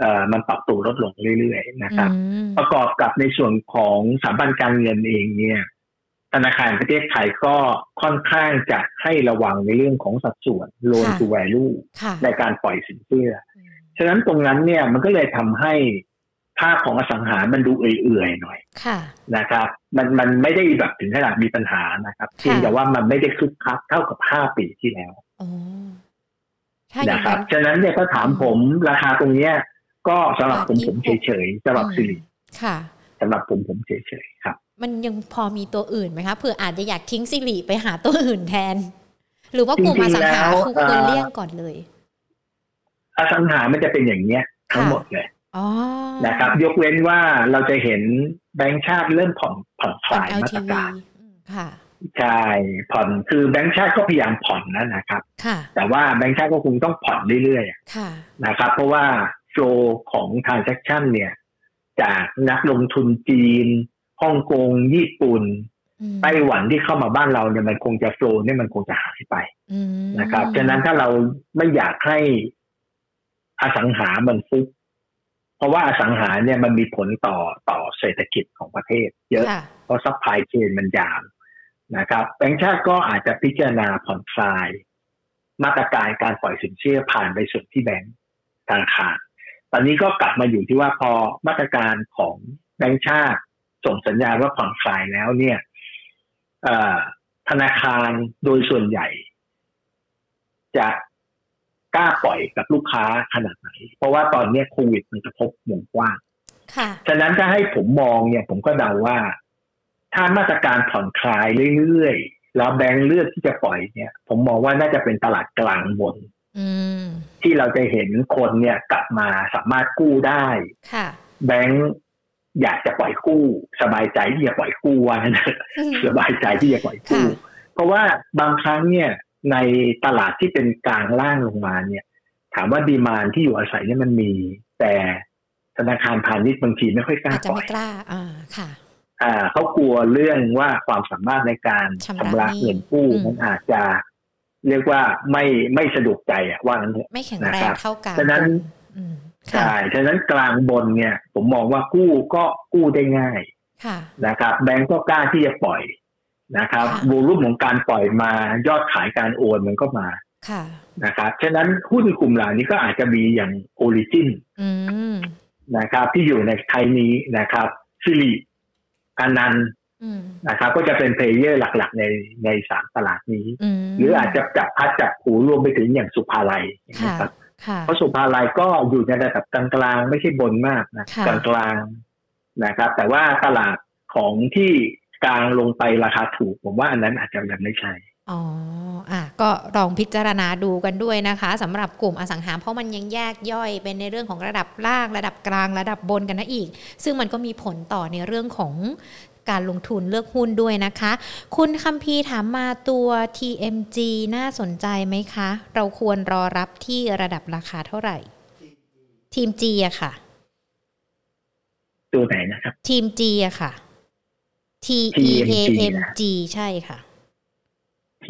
เอ่อมันปรับตัวลดลงเรื่อยๆนะครับอืมประกอบกับในส่วนของสถาบันการเงินเองเนี่ย ธนาคารประเทศไทยก็ค่อนข้างจะให้ระวังในเรื่องของสัดส่วน loan to value ค่ะในการปล่อยสินเชื่ออืมฉะนั้นตรงนั้นเนี่ยมันก็เลยทำให้ภาพของอสังหามันดูเอื่อยๆหน่อยค่ะนะครับ มันมันไม่ได้แบบถึงขนาดมีปัญหานะครับเพียงแต่ว่ามันไม่ได้คึกคักเท่ากับห้าปีที่แล้วอ๋อถ้าอย่า นะงครับนั้นฉะนั้นเนี่ยถ้าถามผมราคาตรงเนี้ย ก็สำหรับผมผมเฉยๆสำหรับสิริค่ะสำหรับผมผมเฉยๆครับ มันยังพอมีตัวอื่นไหมคะเผื่ออาจจะอยากทิ้งสิริไปหาตัวอื่นแทน หรือว่ากลุ่มอสังหาคือควรเลี่ยงก่อนเลยอสังหามันจะเป็นอย่างเนี้ย ทั้งหมดเลยอ๋อนะครับ ยกเว้นว่าเราจะเห็นแบงก์ชาติเริ่มผ่อนผ่อนคผ่อนลายมาตร LTV การอืมค่ะ ใช่ผ่อนคือแบงก์ชาติก็พยายามผ่อนนะนะครับค่ะแต่ว่าแบงก์ชาติก็คงต้องผ่อนเรื่อยค่ะๆนะครับ เพราะว่าโฟลของ transaction เนี่ย จากนักลงทุนจีนฮ่องกงญี่ปุ่นมไต้หวันที่เข้ามาบ้านเราเนี่ยมันคงจะโฟลว์เนี่ยมันคงจะหายไปอืมนะครับฉะนั้นถ้าเราไม่อยากให้อสังหามันฟุกเพราะว่าอสังหาเนี่ยมันมีผลต่อต่อเศรษฐกิจของประเทศ เยอะค่ะเพราะ supply chain มันยาว นะครับแบงก์ชาติก็อาจจะพิจารณาผ่อนคลายมาตรการการปล่อยสินเชื่อผ่านไปสุดที่แบงก์ธนาคารตอนนี้ก็กลับมาอยู่ที่ว่าพอมาตรการของแบงก์ชาติ ส่งสัญญาณว่าผ่อนคลายแล้วเนี่ยเอ่อธนาคารโดยส่วนใหญ่ จะกล้าปล่อยกับลูกค้าขนาดไหน เพราะว่าตอนเนี้ยโควิดมันกระทบวงกว้าง ค่ะ ฉะนั้นถ้าให้ผมมองเนี่ย ผมก็เดาว่า ถ้ามาตรการผ่อนคลายเรื่อยๆ แล้วแบงค์เลือกที่จะปล่อยเนี่ย ผมมองว่าน่าจะเป็นตลาดกลางบนอืมที่เราจะเห็นคนเนี่ยกลับมาสามารถกู้ได้ค่ะแบงค์อยากจะปล่อยกู้ สบายใจที่จะปล่อยกู้ว่างั้นเถอะอืมสบายใจที่จะปล่อยกู้ค่ะเพราะว่าบางครั้งเนี่ยในตลาดที่เป็นกลางล่างลงมาเนี่ย ถามว่าดีมานที่อยู่อาศัยเนี่ยมันมี แต่ธนาคารพาณิชย์บางทีไม่ค่อยกล้าอาจจะปล่ไม่อยกล้าอ่าค่ะ อ่าเขากลัวเรื่องว่าความสามารถในการชำระชำระหนี้เงินกู้อืมมันอาจจะ เรียกว่าไม่ไม่สะดวกใจอะว่างั้นเถอะไม่แข็งนะแรครังบเท่ากันฉะนั้นอืมค่ะใช่ฉะนั้นกลางบนเนี่ย ผมมองว่ากู้ก็กู้ได้ง่ายค่ะนะครับ แบงก์ก็กล้าที่จะปล่อยนะครับค่ะ volume ของการปล่อยมายอดขายการโอนมันก็มาค่ะนะครับ ฉะนั้นหุ้นกลุ่มเหล่านี้ก็อาจจะมีอย่าง Origin อืมนะครับ ที่อยู่ในไทยนี้นะครับสิริ อนันดาอืมนะครับ ก็จะเป็น player หลักๆ ในในสามตลาดนี้อืมหรืออาจจะจับพลัดจับผลูรวมไปถึงอย่างศุภาลัยค่ะนะครับค่ะเพราะศุภาลัยก็อยู่ในระดับกลางๆไม่ใช่บนมากนะค่ะกลางๆนะครับ แต่ว่าตลาดของที่กลางลงไปราคาถูก ผมว่าอันนั้นอาจจะยังไม่ใช่ อ๋ออะก็ลองพิจารณาดูกันด้วยนะคะสำหรับกลุ่มอสังหาเพราะมันยังแยกย่อยเป็นในเรื่องของระดับล่างระดับกลางระดับบนกันนะอีก ซึ่งมันก็มีผลต่อในเรื่องของการลงทุนเลือกหุ้นด้วยนะคะ คุณคัมพีร์ถามมาตัว TMG น่าสนใจไหมคะ เราควรรอรับที่ระดับราคาเท่าไหร่ ทีม G อะค่ะ ตัวไหนนะครับ ทีม G อะค่ะ T E A M G ใช่ค่ะ T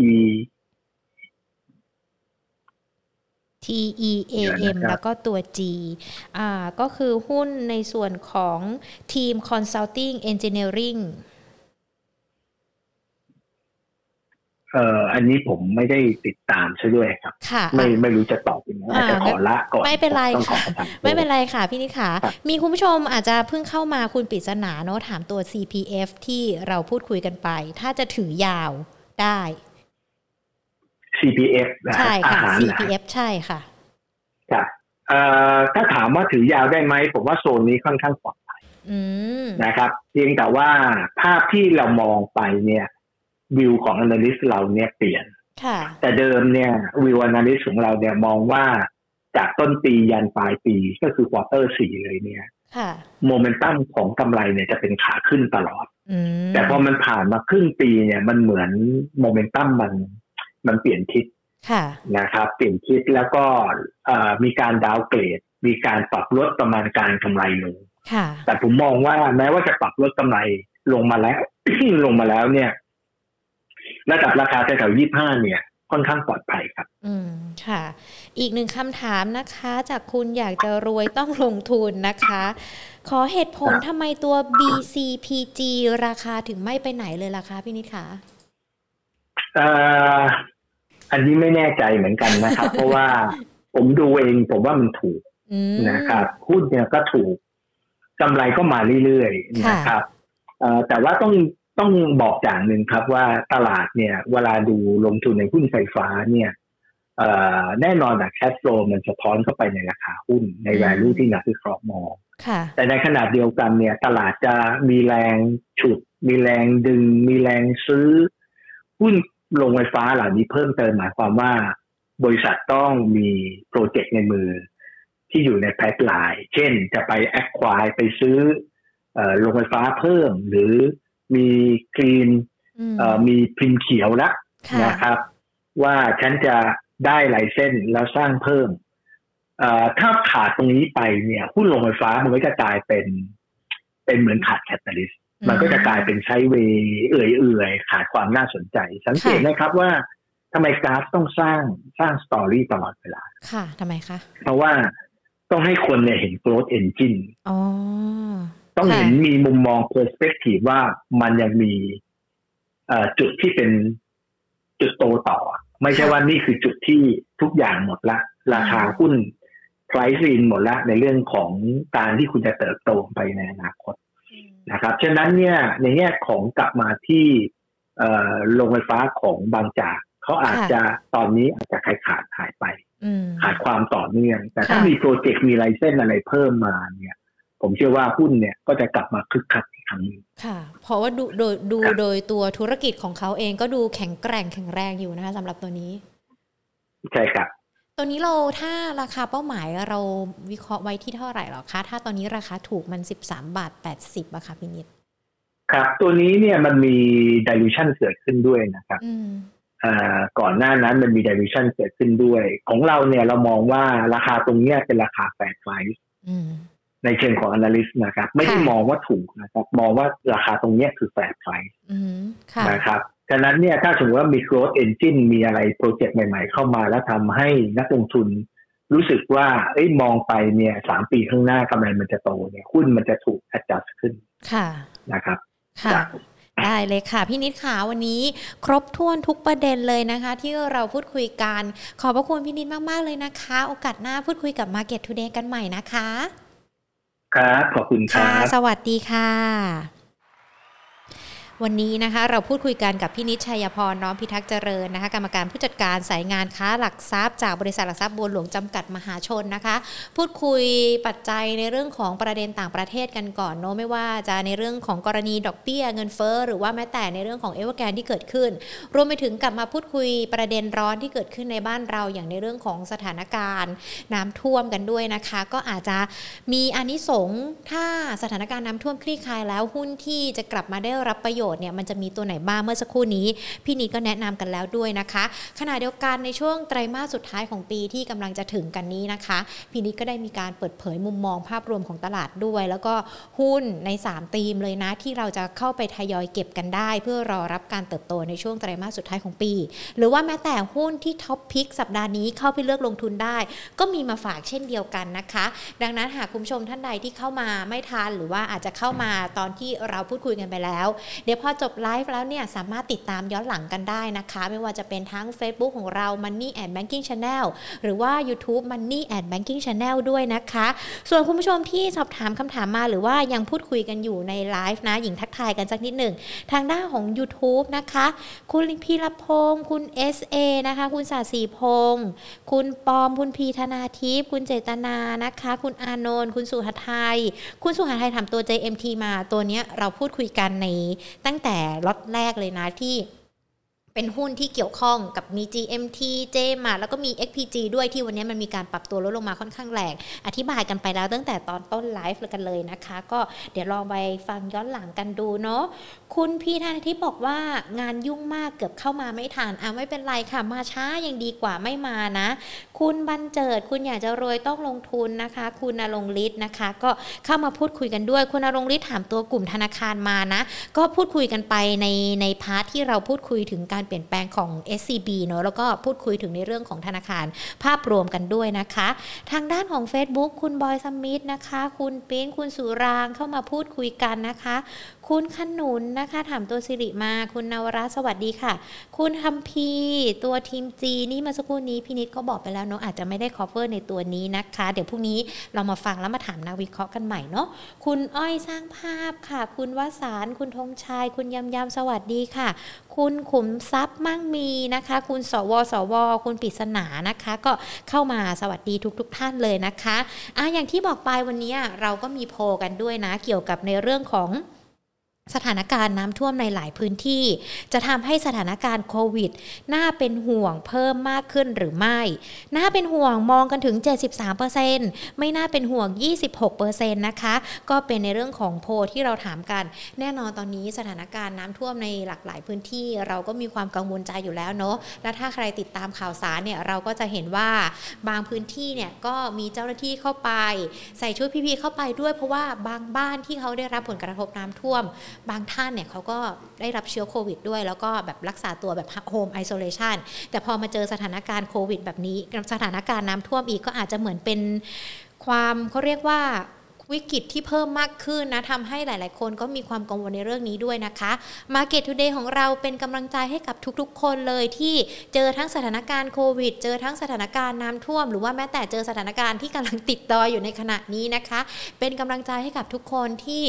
T E A เดี๋ยว M นะครับแล้วก็ตัว G อ่าก็คือหุ้นในส่วนของทีม Consulting Engineering เอ่ออันนี้ผมไม่ได้ติดตามซะด้วยครับค่ะไม่อะไม่รู้จะตอบยังไงอาจจะอ่าขอละก่อนไม่เป็นไรต้องขอค่ะประทานไม่เป็นไรค่ะพี่นิขาครับมีคุณผู้ชมอาจจะเพิ่งเข้ามาคุณปริศนาเนอะถามตัว CPF ที่เราพูดคุยกันไป ถ้าจะถือยาวได้ CPF นะใช่ค่ะอาหารนะ CPF ใช่ค่ะครับเอ่อถ้าถามว่าถือยาวได้ไหมผมว่าโซนนี้ค่อนข้างปลอดภัยอืมนะครับ เพียงแต่ว่าภาพที่เรามองไปเนี่ยวิวของ analyst เราเนี่ยเปลี่ยนค่ะแต่เดิมเนี่ยวิว analyst ของเราเนี่ยมองว่าจากต้นปียันปลายปีก็คือ quarter สี่เลยเนี่ยค่ะโมเมนตัมของกำไรเนี่ยจะเป็นขาขึ้นตลอดอืมแต่พอมันผ่านมาครึ่งปีเนี่ยมันเหมือนโมเมนตัมมัน มันเปลี่ยนทิศค่ะนะครับ เปลี่ยนทิศแล้วก็เอ่อมีการ downgrade มีการปรับลดประมาณการกำไรลงค่ะแต่ผมมองว่าแม้ว่าจะปรับลดกำไรลงมาแล้วลงมาแล้วเนี่ย ระดับราคาแถวๆยี่ห้าเนี่ย ค่อนข้างปลอดภัยครับ อืมค่ะ อีกหนึ่งคำถามนะคะ จากคุณอยากจะรวยต้องลงทุนนะคะ ขอเหตุผลครับทำไมตัว BCPG ราคาถึงไม่ไปไหนเลยล่ะคะพี่นิดคะเอ่อ อันนี้ไม่แน่ใจเหมือนกันนะครับ เพราะว่าผมดูเองผมว่ามันถูกอืมนะครับหุ้นเนี่ยก็ถูกกำไรก็มาเรื่อยๆค่ะนะครับเอ่อแต่ว่าต้องต้องบอกอย่างหนึ่งครับว่าตลาดเนี่ย เวลาดูลงทุนในหุ้นไฟฟ้าเนี่ยเอ่อแน่นอนอะแคสโฟลมันสะท้อนเข้าไปในราคาหุ้นใน value ที่นักวิเคราะห์มองค่ะแต่ในขณะเดียวกันเนี่ย ตลาดจะมีแรงฉุด มีแรงดึง มีแรงซื้อ หุ้น โรงไฟฟ้าเหล่านี้เพิ่มเติมหมายความว่า บริษัทต้องมีโปรเจกต์ในมือ ที่อยู่ในแพลตไลน์เช่นจะไปแอคควายไปซื้อเอ่อโรงไฟฟ้าเพิ่ม หรือมีกรีนอืมเอ่อมีพิมพ์เขียวละค่ะนะครับ ว่าฉันจะได้ไลเส้นแล้วสร้างเพิ่มเอ่อถ้าขาดตรงนี้ไปเนี่ยหุ้นโรงไฟฟ้ามันก็จะกลายเป็น เป็นเหมือนขาดแคตตาลิสต์ มันก็จะกลายเป็นใช้เวเอื่อยๆขาดความน่าสนใจ สังเกตนะครับว่าทำไมกราฟต้องสร้างสร้างสตอรี่ตลอดเวลา ค่ะทำไมคะ เพราะว่าต้องให้คนเนี่ยเห็น growth engine อ๋อต้องเห็นมีมุมมอง perspective ว่ามันยังมีจุดที่เป็นจุดโตต่อ ไม่ใช่ว่านี่คือจุดที่ทุกอย่างหมดละ ราคาหุ้น price in หมดละในเรื่องของการที่คุณจะเติบโตไปในอนาคต นะครับฉะนั้นเนี่ยในแง่ของกลับมาที่โรงไฟฟ้าของบางจากเขาอาจจะตอนนี้อาจจะขายขาดหายไป ขาดความต่อเนื่อง แต่ถ้ามีโปรเจกต์มีไลเซนอะไรเพิ่มมาเนี่ย ผมเชื่อว่าหุ้นเนี่ยก็จะกลับมาคึกคักอีกครั้งนึงค่ะ เพราะว่าดูโดยดูโดยตัวธุรกิจของเขาเองก็ดูแข็งแกร่งแข็งแรงอยู่นะคะสำหรับตัวนี้ ใช่ครับ ตัวนี้เราถ้าราคาเป้าหมายเราวิเคราะห์ไว้ที่เท่าไหร่หรอคะ ถ้าตอนนี้ราคาถูกมันสิบสามบาทแปดสิบอะค่ะพี่นิดครับตัวนี้เนี่ยมันมี dilution เกิดขึ้นด้วยนะครับก่อนหน้านั้นมันมี dilution เกิดขึ้นด้วย ของเราเนี่ยเรามองว่าราคาตรงนี้เป็นราคา fair price ในเชิงของ analyst นะครับ ไม่ได้มองว่าถูกนะครับ มองว่าราคาตรงนี้คือ fair priceนะครับ ฉะนั้นเนี่ยถ้าสมมติว่ามี growth engine มีอะไรโปรเจกต์ใหม่ ๆ เข้ามาแล้วทำให้นักลงทุนรู้สึกว่าเอ้ยมองไปเนี่ยสามปีข้างหน้ากำไรมันจะโตเนี่ยหุ้นมันจะถูก adjust ขึ้นค่ะนะครับค่ะได้เลยค่ะ พี่นิดขาวันนี้ครบถ้วนทุกประเด็นเลยนะคะ ที่เราพูดคุยกัน ขอบพระคุณพี่นิดมาก ๆ เลยนะคะ โอกาสหน้าพูดคุยกับ Market Today กันใหม่นะคะ ครับ ขอบคุณครับสวัสดีค่ะ วันนี้นะคะเราพูดคุยกันกับพี่นิชัยพรน้อมพิทักษ์เจริญนะคะกรรมการผู้จัดการสายงานค้าหลักทรัพย์จากบริษัทหลักทรัพย์บัวหลวงจำกัดมหาชนนะคะ พูดคุยปัจจัยในเรื่องของประเด็นต่างประเทศกันก่อนเนาะไม่ว่าจะในเรื่องของกรณีดอกเบี้ยเงินเฟ้อหรือว่าแม้แต่ในเรื่องของเอเวอร์แกนที่เกิดขึ้น รวมไปถึงกลับมาพูดคุยประเด็นร้อนที่เกิดขึ้นในบ้านเราอย่างในเรื่องของสถานการณ์ น้ำท่วมกันด้วยนะคะ ก็อาจจะมีอนิสงส์ถ้าสถานการณ์น้ำท่วมคลี่คลายแล้วหุ้นที่จะกลับมาได้รับประโยชน์เนี่ยมันจะมีตัวไหนบ้างเมื่อสักครู่นี้ พี่นีก็แนะนำกันแล้วด้วยนะคะ ขณะเดียวกันในช่วงไตรมาสสุดท้ายของปีที่กำลังจะถึงกันนี้นะคะ พี่นีก็ได้มีการเปิดเผยมุมมองภาพรวมของตลาดด้วย แล้วก็หุ้นใน 3 ธีมเลยนะ ที่เราจะเข้าไปทยอยเก็บกันได้ เพื่อรอรับการเติบโตในช่วงไตรมาสสุดท้ายของปี หรือว่าแม้แต่หุ้นที่ท็อปพิกสัปดาห์นี้เข้าไปเลือกลงทุนได้ ก็มีมาฝากเช่นเดียวกันนะคะ ดังนั้นหากคุณผู้ชมท่านใดที่เข้ามาไม่ทันหรือว่าอาจจะเข้ามาตอนที่เราพูดคุยกันไปแล้วเดี๋ยวพอจบไลฟ์แล้วเนี่ยสามารถติดตามย้อนหลังกันได้นะคะ ไม่ว่าจะเป็นทั้ง Facebook ของเรา Money and Banking Channel หรือว่า YouTube Money and Banking Channel ด้วยนะคะ ส่วนคุณผู้ชมที่สอบถามคำถามมาหรือว่ายังพูดคุยกันอยู่ในไลฟ์นะ หญิงทักทายกันสักนิดหนึ่ง ทางด้านของ YouTube นะคะ คุณพีรพงศ์คุณ SA นะคะ คุณสาสีพงศ์คุณปอม คุณพีธนาทิพย์คุณเจตนานะคะ คุณอานนท์คุณสุหทัยคุณสุหทัยถามตัว JMT มาตัวเนี้ยเราพูดคุยกันในตั้งแต่ล็อตแรกเลยนะที่ เป็นหุ้นที่เกี่ยวข้องกับมี GMT เจมาแล้วก็มี XPG ด้วยที่วันนี้มันมีการปรับตัวลดลงมาค่อนข้างแรง อธิบายกันไปแล้วตั้งแต่ตอนต้นไลฟ์กันเลยนะคะ ก็เดี๋ยวลองไปฟังย้อนหลังกันดูเนาะคุณพี่ท่านที่บอกว่างานยุ่งมากเกือบเข้ามาไม่ทันอะไม่เป็นไรค่ะ มาช้ายังดีกว่าไม่มานะ คุณบันเจิดคุณอยากจะรวยต้องลงทุนนะคะ คุณนรงฤทธิ์นะคะ ก็เข้ามาพูดคุยกันด้วย คุณนรงฤทธิ์ถามตัวกลุ่มธนาคารมานะ ก็พูดคุยกันไปในในพาร์ทที่เราพูดคุยถึงการเปลี่ยนแปลงของ SCB เนาะแล้วก็พูดคุยถึงในเรื่องของธนาคารภาพรวมกันด้วยนะคะ ทางด้านของ Facebook คุณบอยสมิธนะคะ คุณปิ้นคุณสุรางเข้ามาพูดคุยกันนะคะ คุณขนุนนะคะ ถามตัวสิริมา คุณนวราสวัสดีค่ะ คุณทัมพีตัวทีมจีนี่มาสักครู่นี้พี่นิดก็บอกไปแล้วเนาะอาจจะไม่ได้ cover ในตัวนี้นะคะ เดี๋ยวพรุ่งนี้เรามาฟังแล้วมาถามนักวิเคราะห์กันใหม่เนาะคุณอ้อยสร้างภาพค่ะ คุณวสารคุณธงชัยคุณยำยำสวัสดีค่ะ คุณขุมทรัพย์มั่งมีนะคะ คุณสวสว คุณปริศนานะคะ ก็เข้ามาสวัสดีทุก ๆทท่านเลยนะคะอะอย่างที่บอกไปวันนี้เราก็มีโพกันด้วยนะ เกี่ยวกับในเรื่องของ สถานการณ์น้ำท่วมในหลายพื้นที่ จะทำให้สถานการณ์โควิด น่าเป็นห่วงเพิ่มมากขึ้นหรือไม่ น่าเป็นห่วงมองกันถึง 73%ไม่น่าเป็นห่วง 26%นะคะ ก็เป็นในเรื่องของโพที่เราถามกัน แน่นอนตอนนี้สถานการณ์น้ำท่วมในหลากหลายพื้นที่ เราก็มีความกังวลใจอยู่แล้วเนาะ และถ้าใครติดตามข่าวสารเนี่ยเราก็จะเห็นว่าบางพื้นที่เนี่ยก็มีเจ้าหน้าที่เข้าไป ใส่ชุดพีพีเข้าไปด้วยเพราะว่าบางบ้านที่เขาได้รับผลกระทบน้ำท่วมบางท่านเนี่ยเขาก็ได้รับเชื้อโควิดด้วย แล้วก็แบบรักษาตัวแบบโฮมไอโซเลชันแต่พอมาเจอสถานการณ์โควิดแบบนี้ สถานการณ์น้ำท่วมอีกก็อาจจะเหมือนเป็นความเขาเรียกว่า วิกฤตที่เพิ่มมากขึ้นนะทำให้หลาย ๆ คนก็มีความกังวลในเรื่องนี้ด้วยนะคะ Market Today ของเราเป็นกำลังใจให้กับทุก ๆ คนเลยที่เจอทั้งสถานการณ์โควิด เจอทั้งสถานการณ์น้ำท่วม หรือว่าแม้แต่เจอสถานการณ์ที่กำลังติดดอยอยู่ในขณะนี้นะคะ เป็นกำลังใจให้กับทุกคนที่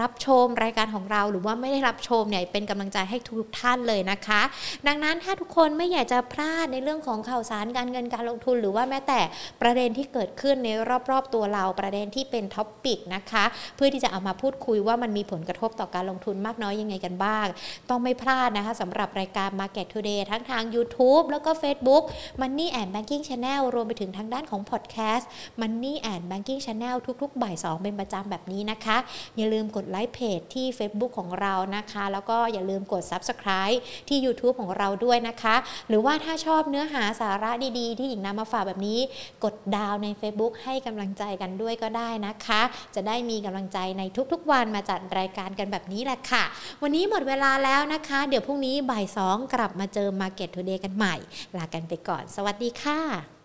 รับชมรายการของเราหรือว่าไม่ได้รับชมเนี่ยเป็นกำลังใจให้ทุกท่านเลยนะคะ ดังนั้นถ้าทุกคนไม่อยากจะพลาดในเรื่องของข่าวสารการเงินการลงทุน หรือว่าแม้แต่ประเด็นที่เกิดขึ้นในรอบ ๆ ตัวเราประเด็นที่เป็น topic นะคะ เพื่อที่จะเอามาพูดคุยว่ามันมีผลกระทบต่อการลงทุนมากน้อยยังไงกันบ้าง ต้องไม่พลาดนะคะสำหรับรายการ Market Today ทั้งทาง YouTube แล้วก็ Facebook Money and Banking Channel รวมไปถึงทางด้านของ Podcast Money and Banking Channel ทุกๆ บ่าย 2 เป็นประจำแบบนี้นะคะ อย่าลืมกดไลค์เพจที่ Facebook ของเรานะคะ แล้วก็อย่าลืมกด Subscribe ที่ YouTube ของเราด้วยนะคะ หรือว่าถ้าชอบเนื้อหาสาระดีๆ ที่หญิงนำมาฝากแบบนี้ กดดาวใน Facebook ให้กำลังใจกันด้วยก็ได้นะคะจะได้มีกำลังใจในทุกๆ วันมาจัดรายการกันแบบนี้แหละค่ะ วันนี้หมดเวลาแล้วนะคะ เดี๋ยวพรุ่งนี้บ่ายสองกลับมาเจอ Market Today กันใหม่ ลากันไปก่อน สวัสดีค่ะ